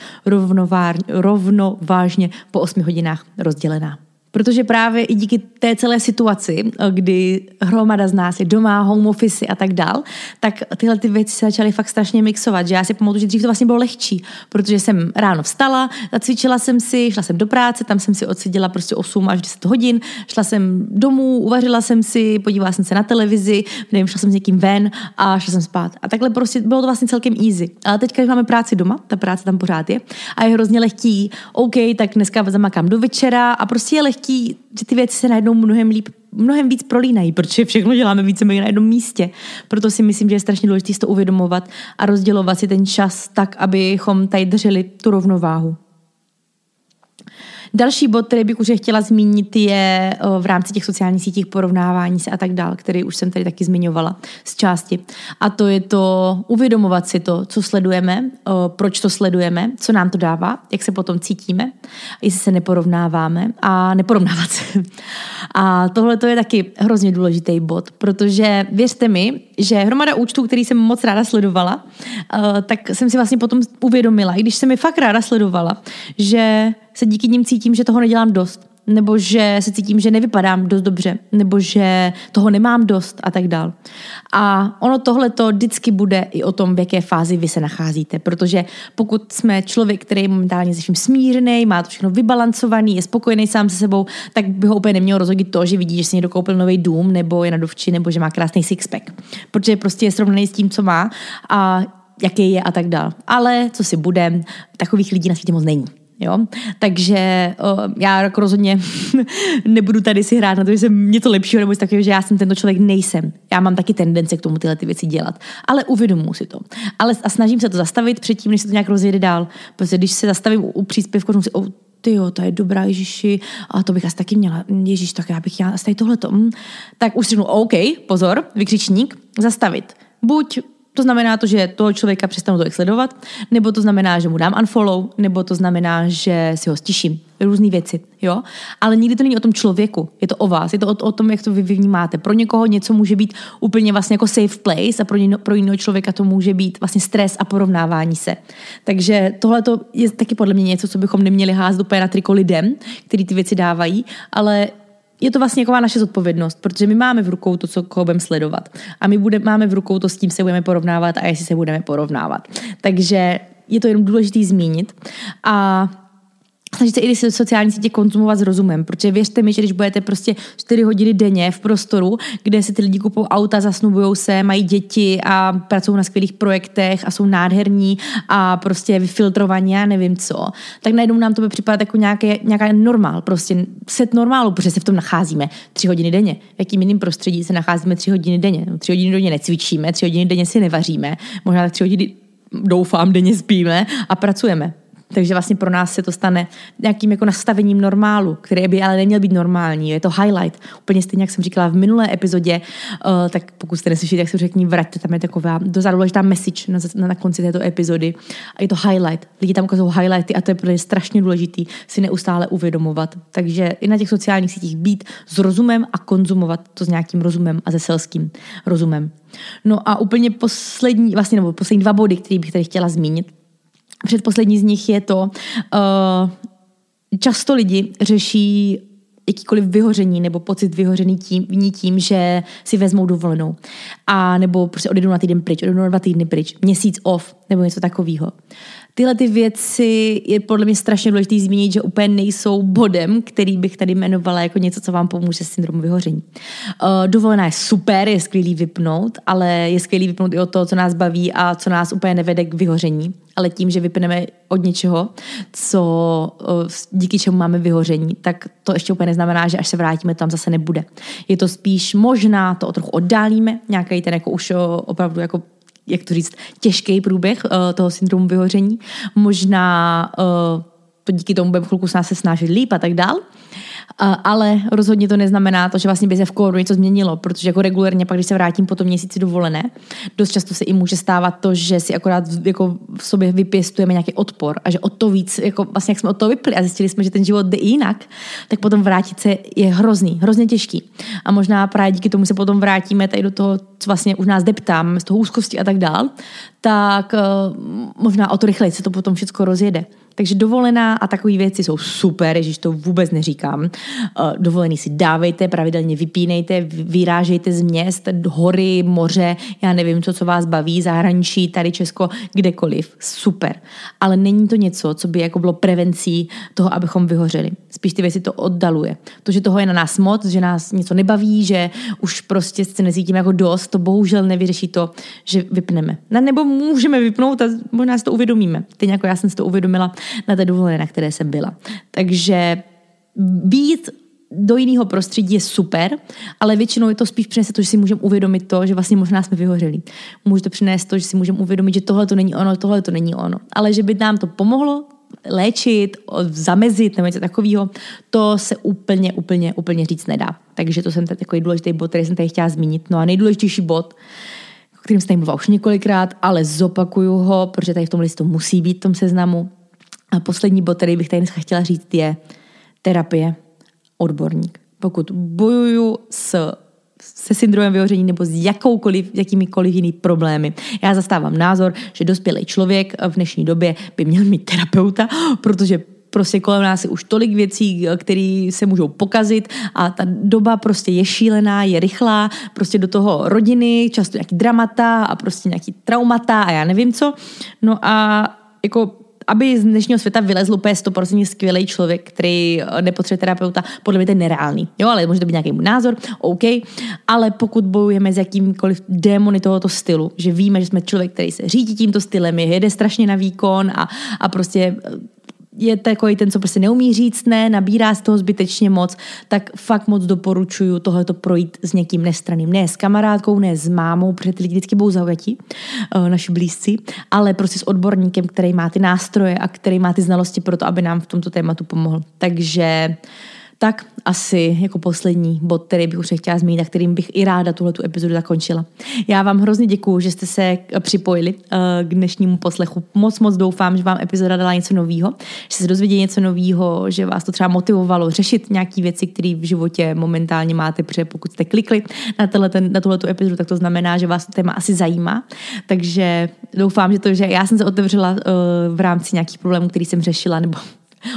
rovnovážně po 8 hodinách rozdělená. Protože právě i díky té celé situaci, kdy hromada z nás je doma, home office a tak dál, tak tyhle ty věci se začaly fakt strašně mixovat. Že já si pamatuju, že dřív to vlastně bylo lehčí, protože jsem ráno vstala, zacvičila jsem si, šla jsem do práce, tam jsem si odseděla prostě 8 až 10 hodin, šla jsem domů, uvařila jsem si, podívala jsem se na televizi, nevím, šla jsem s někým ven a šla jsem spát. A takhle prostě bylo to vlastně celkem easy. Ale teď, když máme práci doma, ta práce tam pořád je a je hrozně lehký, OK, tak dneska zamakám do večera a prostě je lehký lehký, že ty věci se najednou mnohem líp mnohem víc prolínají, protože všechno děláme více na jednom místě. Proto si myslím, že je strašně důležité to uvědomovat a rozdělovat si ten čas tak, abychom tady drželi tu rovnováhu. Další bod, který bych už chtěla zmínit, je v rámci těch sociálních sítích porovnávání se a tak dál, který už jsem tady taky zmiňovala z části. A to je to uvědomovat si to, co sledujeme, proč to sledujeme, co nám to dává, jak se potom cítíme, jestli se neporovnáváme a neporovnávat se. A tohle to je taky hrozně důležitý bod, protože věřte mi, že hromada účtů, který jsem moc ráda sledovala, tak jsem si vlastně potom uvědomila, i když jsem mi fakt ráda sledovala, že se díky nim cítím, že toho nedělám dost. nebo že se cítím, že nevypadám dost dobře, nebo že toho nemám dost a tak dál. A ono tohle to vždycky bude i o tom, v jaké fázi vy se nacházíte, protože pokud jsme člověk, který je momentálně se vším smířený, má to všechno vybalancovaný, je spokojený sám se sebou, tak by ho úplně nemělo rozhodit to, že vidí, že si někdo koupil nový dům, nebo je na dovči, nebo že má krásný sixpack, protože prostě je srovnaný s tím, co má a jaký je a tak dál. Ale co si budem, takových lidí na světě moc není. Jo? Takže o, já jako rozhodně nebudu tady si hrát na to, že jsem něco lepšího nebo takového, že já jsem tento člověk nejsem. Já mám taky tendence k tomu tyhle ty věci dělat. Ale uvědomuji si to. Ale a snažím se to zastavit předtím, než se to nějak rozjede dál. Protože když se zastavím u, u příspěvku, si, oh, ty jo, to je dobrá Ježíši, a to bych asi taky měla, Ježíš, tak já bych chtěla asi tady tohleto. Mm. Tak už řeknu, OK, pozor, vykřičník, zastavit. Buď to znamená to, že toho člověka přestanu to sledovat, nebo to znamená, že mu dám unfollow, nebo to znamená, že si ho stiším. Různé věci, jo? Ale nikdy to není o tom člověku, je to o vás, je to o, o tom, jak to vy vnímáte. Pro někoho něco může být úplně vlastně jako safe place a pro, ně, pro jiného člověka to může být vlastně stres a porovnávání se. Takže tohle je taky podle mě něco, co bychom neměli házet úplně na triko lidem, který ty věci dávají, ale je to vlastně jako naše zodpovědnost, protože my máme v rukou to, co koho budeme sledovat. A my bude, máme v rukou to, s tím se budeme porovnávat a jestli se budeme porovnávat. Takže je to jenom důležité zmínit. A snažit se i sociální sítě konzumovat s rozumem, protože věřte mi, že když budete prostě 4 hodiny denně v prostoru, kde si ty lidi kupují auta, zasnubují se, mají děti a pracují na skvělých projektech a jsou nádherní a prostě vyfiltrovaní, já nevím co, tak najednou nám to by připadat jako nějaké, nějaká normál, prostě set normálu, protože se v tom nacházíme 3 hodiny denně. V jakým jiným prostředí se nacházíme 3 hodiny denně? No, 3 hodiny denně necvičíme, 3 hodiny denně si nevaříme, možná tak 3 hodiny doufám, denně spíme a pracujeme. Takže vlastně pro nás se to stane nějakým jako nastavením normálu, který by ale neměl být normální. Je to highlight. Úplně stejně, jak jsem říkala v minulé epizodě, uh, tak pokud jste neslyšeli, tak se řekni, vraťte, tam je taková dost důležitá message na, na, na konci této epizody. A je to highlight. Lidi tam ukazují highlighty a to je pro ně strašně důležitý si neustále uvědomovat. Takže i na těch sociálních sítích být s rozumem a konzumovat to s nějakým rozumem a se selským rozumem. No a úplně poslední, vlastně nebo poslední dva body, které bych tady chtěla zmínit, Předposlední z nich je to, uh, často lidi řeší jakýkoliv vyhoření nebo pocit vyhořený tím, tím, že si vezmou dovolenou. A nebo prostě odjedou na týden pryč, odjedou na dva týdny pryč, měsíc off nebo něco takového. Tyhle ty věci je podle mě strašně důležité zmínit, že úplně nejsou bodem, který bych tady jmenovala jako něco, co vám pomůže s syndromu vyhoření. Uh, dovolená je super, je skvělý vypnout, ale je skvělý vypnout i o to, co nás baví a co nás úplně nevede k vyhoření. Ale tím, že vypneme od něčeho, co uh, díky čemu máme vyhoření, tak to ještě úplně neznamená, že až se vrátíme, tam zase nebude. Je to spíš možná, to trochu oddálíme, nějaký ten jako už opravdu jako jak to říct, těžký průběh uh, toho syndromu vyhoření. Možná uh, to díky tomu budeme chvilku s nás se snažit líp a tak dál ale rozhodně to neznamená to, že vlastně by se v kódu něco změnilo, protože jako regulérně pak, když se vrátím po tom měsíci dovolené, dost často se i může stávat to, že si akorát jako v sobě vypěstujeme nějaký odpor a že o to víc, jako vlastně jak jsme od toho vypli a zjistili jsme, že ten život jde jinak, tak potom vrátit se je hrozný, hrozně těžký. A možná právě díky tomu se potom vrátíme tady do toho, co vlastně už nás deptám, z toho úzkosti a tak dál, tak uh, možná o to rychleji se to potom všechno rozjede. Takže dovolená a takové věci jsou super, že to vůbec neříkám. Eh, dovolený si dávejte, pravidelně vypínejte, vyrážejte z měst, hory, moře, já nevím, co, co vás baví, zahraničí, tady Česko, kdekoliv. Super. Ale není to něco, co by jako bylo prevencí toho, abychom vyhořeli. Spíš ty věci to oddaluje. To, že toho je na nás moc, že nás něco nebaví, že už prostě se necítíme jako dost, to bohužel nevyřeší to, že vypneme. Nebo můžeme vypnout a možná si to uvědomíme. Stejně jako já jsem si to uvědomila na té dovolené, na které jsem byla. Takže být do jiného prostředí je super, ale většinou je to spíš přinese to, že si můžeme uvědomit to, že vlastně možná jsme vyhořeli. Může to přinést to, že si můžeme uvědomit, že tohle to není ono, tohle to není ono. Ale že by nám to pomohlo léčit, zamezit nebo něco takového, to se úplně, úplně, úplně říct nedá. Takže to jsem tady takový důležitý bod, který jsem tady chtěla zmínit. No a nejdůležitější bod, o kterým jsem tady mluvila už několikrát, ale zopakuju ho, protože tady v tom listu musí být v tom seznamu, a poslední bod, který bych tady dneska chtěla říct, je terapie, odborník. Pokud bojuju s se syndromem vyhoření nebo s jakoukoliv, jakýmikoliv jiný problémy. Já zastávám názor, že dospělý člověk v dnešní době by měl mít terapeuta, protože prostě kolem nás je už tolik věcí, které se můžou pokazit a ta doba prostě je šílená, je rychlá, prostě do toho rodiny, často nějaký dramata a prostě nějaký traumata a já nevím co. No a jako aby z dnešního světa vylezl úplně 100% skvělý člověk, který eh, nepotřebuje terapeuta, podle mě to je nereálný. Jo, ale může to být nějaký můj názor, OK, ale pokud bojujeme s jakýmkoliv démony tohoto stylu, že víme, že jsme člověk, který se řídí tímto stylem, je jede strašně na výkon a, a prostě eh, je takový ten, co prostě neumí říct ne, nabírá z toho zbytečně moc, tak fakt moc doporučuju tohleto projít s někým nestraným. Ne s kamarádkou, ne s mámou, protože ty lidi vždycky budou zaujatí, uh, naši blízci, ale prostě s odborníkem, který má ty nástroje a který má ty znalosti pro to, aby nám v tomto tématu pomohl. Takže uh, tak asi jako poslední bod, který bych už chtěla zmínit a kterým bych i ráda tuhle tu epizodu zakončila. Já vám hrozně děkuju, že jste se připojili uh, k dnešnímu poslechu. Moc, moc doufám, že vám epizoda dala něco nového, že se dozvěděli něco nového, že vás to třeba motivovalo řešit nějaké věci, které v životě momentálně máte, protože pokud jste klikli na, tenhle, ten, na tuhle tu epizodu, tak to znamená, že vás to téma asi zajímá. Takže doufám, že to, že já jsem se otevřela uh, v rámci nějakých problémů, který jsem řešila, nebo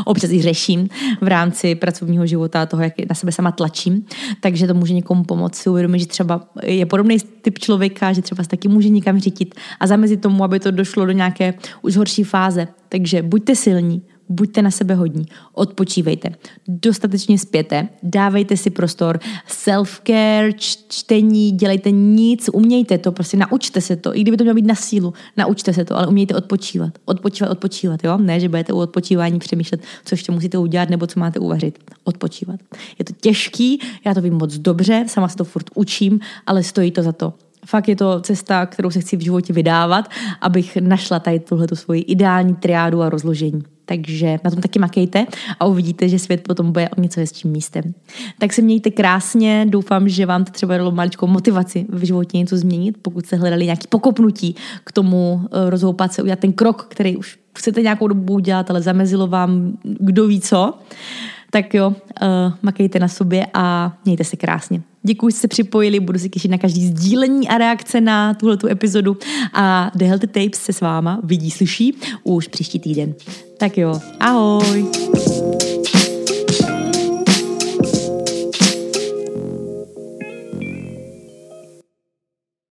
občas i řeším v rámci pracovního života, toho, jak na sebe sama tlačím, takže to může někomu pomoct si uvědomit, že třeba je podobný typ člověka, že třeba se taky může někam řítit a zamezit tomu, aby to došlo do nějaké už horší fáze. Takže buďte silní, buďte na sebe hodní, odpočívejte, dostatečně spěte, dávejte si prostor, self-care, čtení, dělejte nic, umějte to, prostě naučte se to, i kdyby to mělo být na sílu, naučte se to, ale umějte odpočívat, odpočívat, odpočívat, jo, ne, že budete u odpočívání přemýšlet, co ještě musíte udělat nebo co máte uvařit, odpočívat. Je to těžký, já to vím moc dobře, sama se to furt učím, ale stojí to za to. Fakt je to cesta, kterou se chci v životě vydávat, abych našla tady tuhle svoji ideální triádu a rozložení. Takže na tom taky makejte a uvidíte, že svět potom bude o něco hezčím místem. Tak se mějte krásně, doufám, že vám to třeba dalo maličkou motivaci v životě něco změnit, pokud jste hledali nějaký pokopnutí k tomu eh, rozhoupat se, udělat ten krok, který už chcete nějakou dobu udělat, ale zamezilo vám kdo ví co. Tak jo, uh, makejte na sobě a mějte se krásně. Děkuji, že jste připojili, budu si těšit na každý sdílení a reakce na tuhle epizodu a The Healthy Tapes se s váma vidí, slyší už příští týden. Tak jo, ahoj!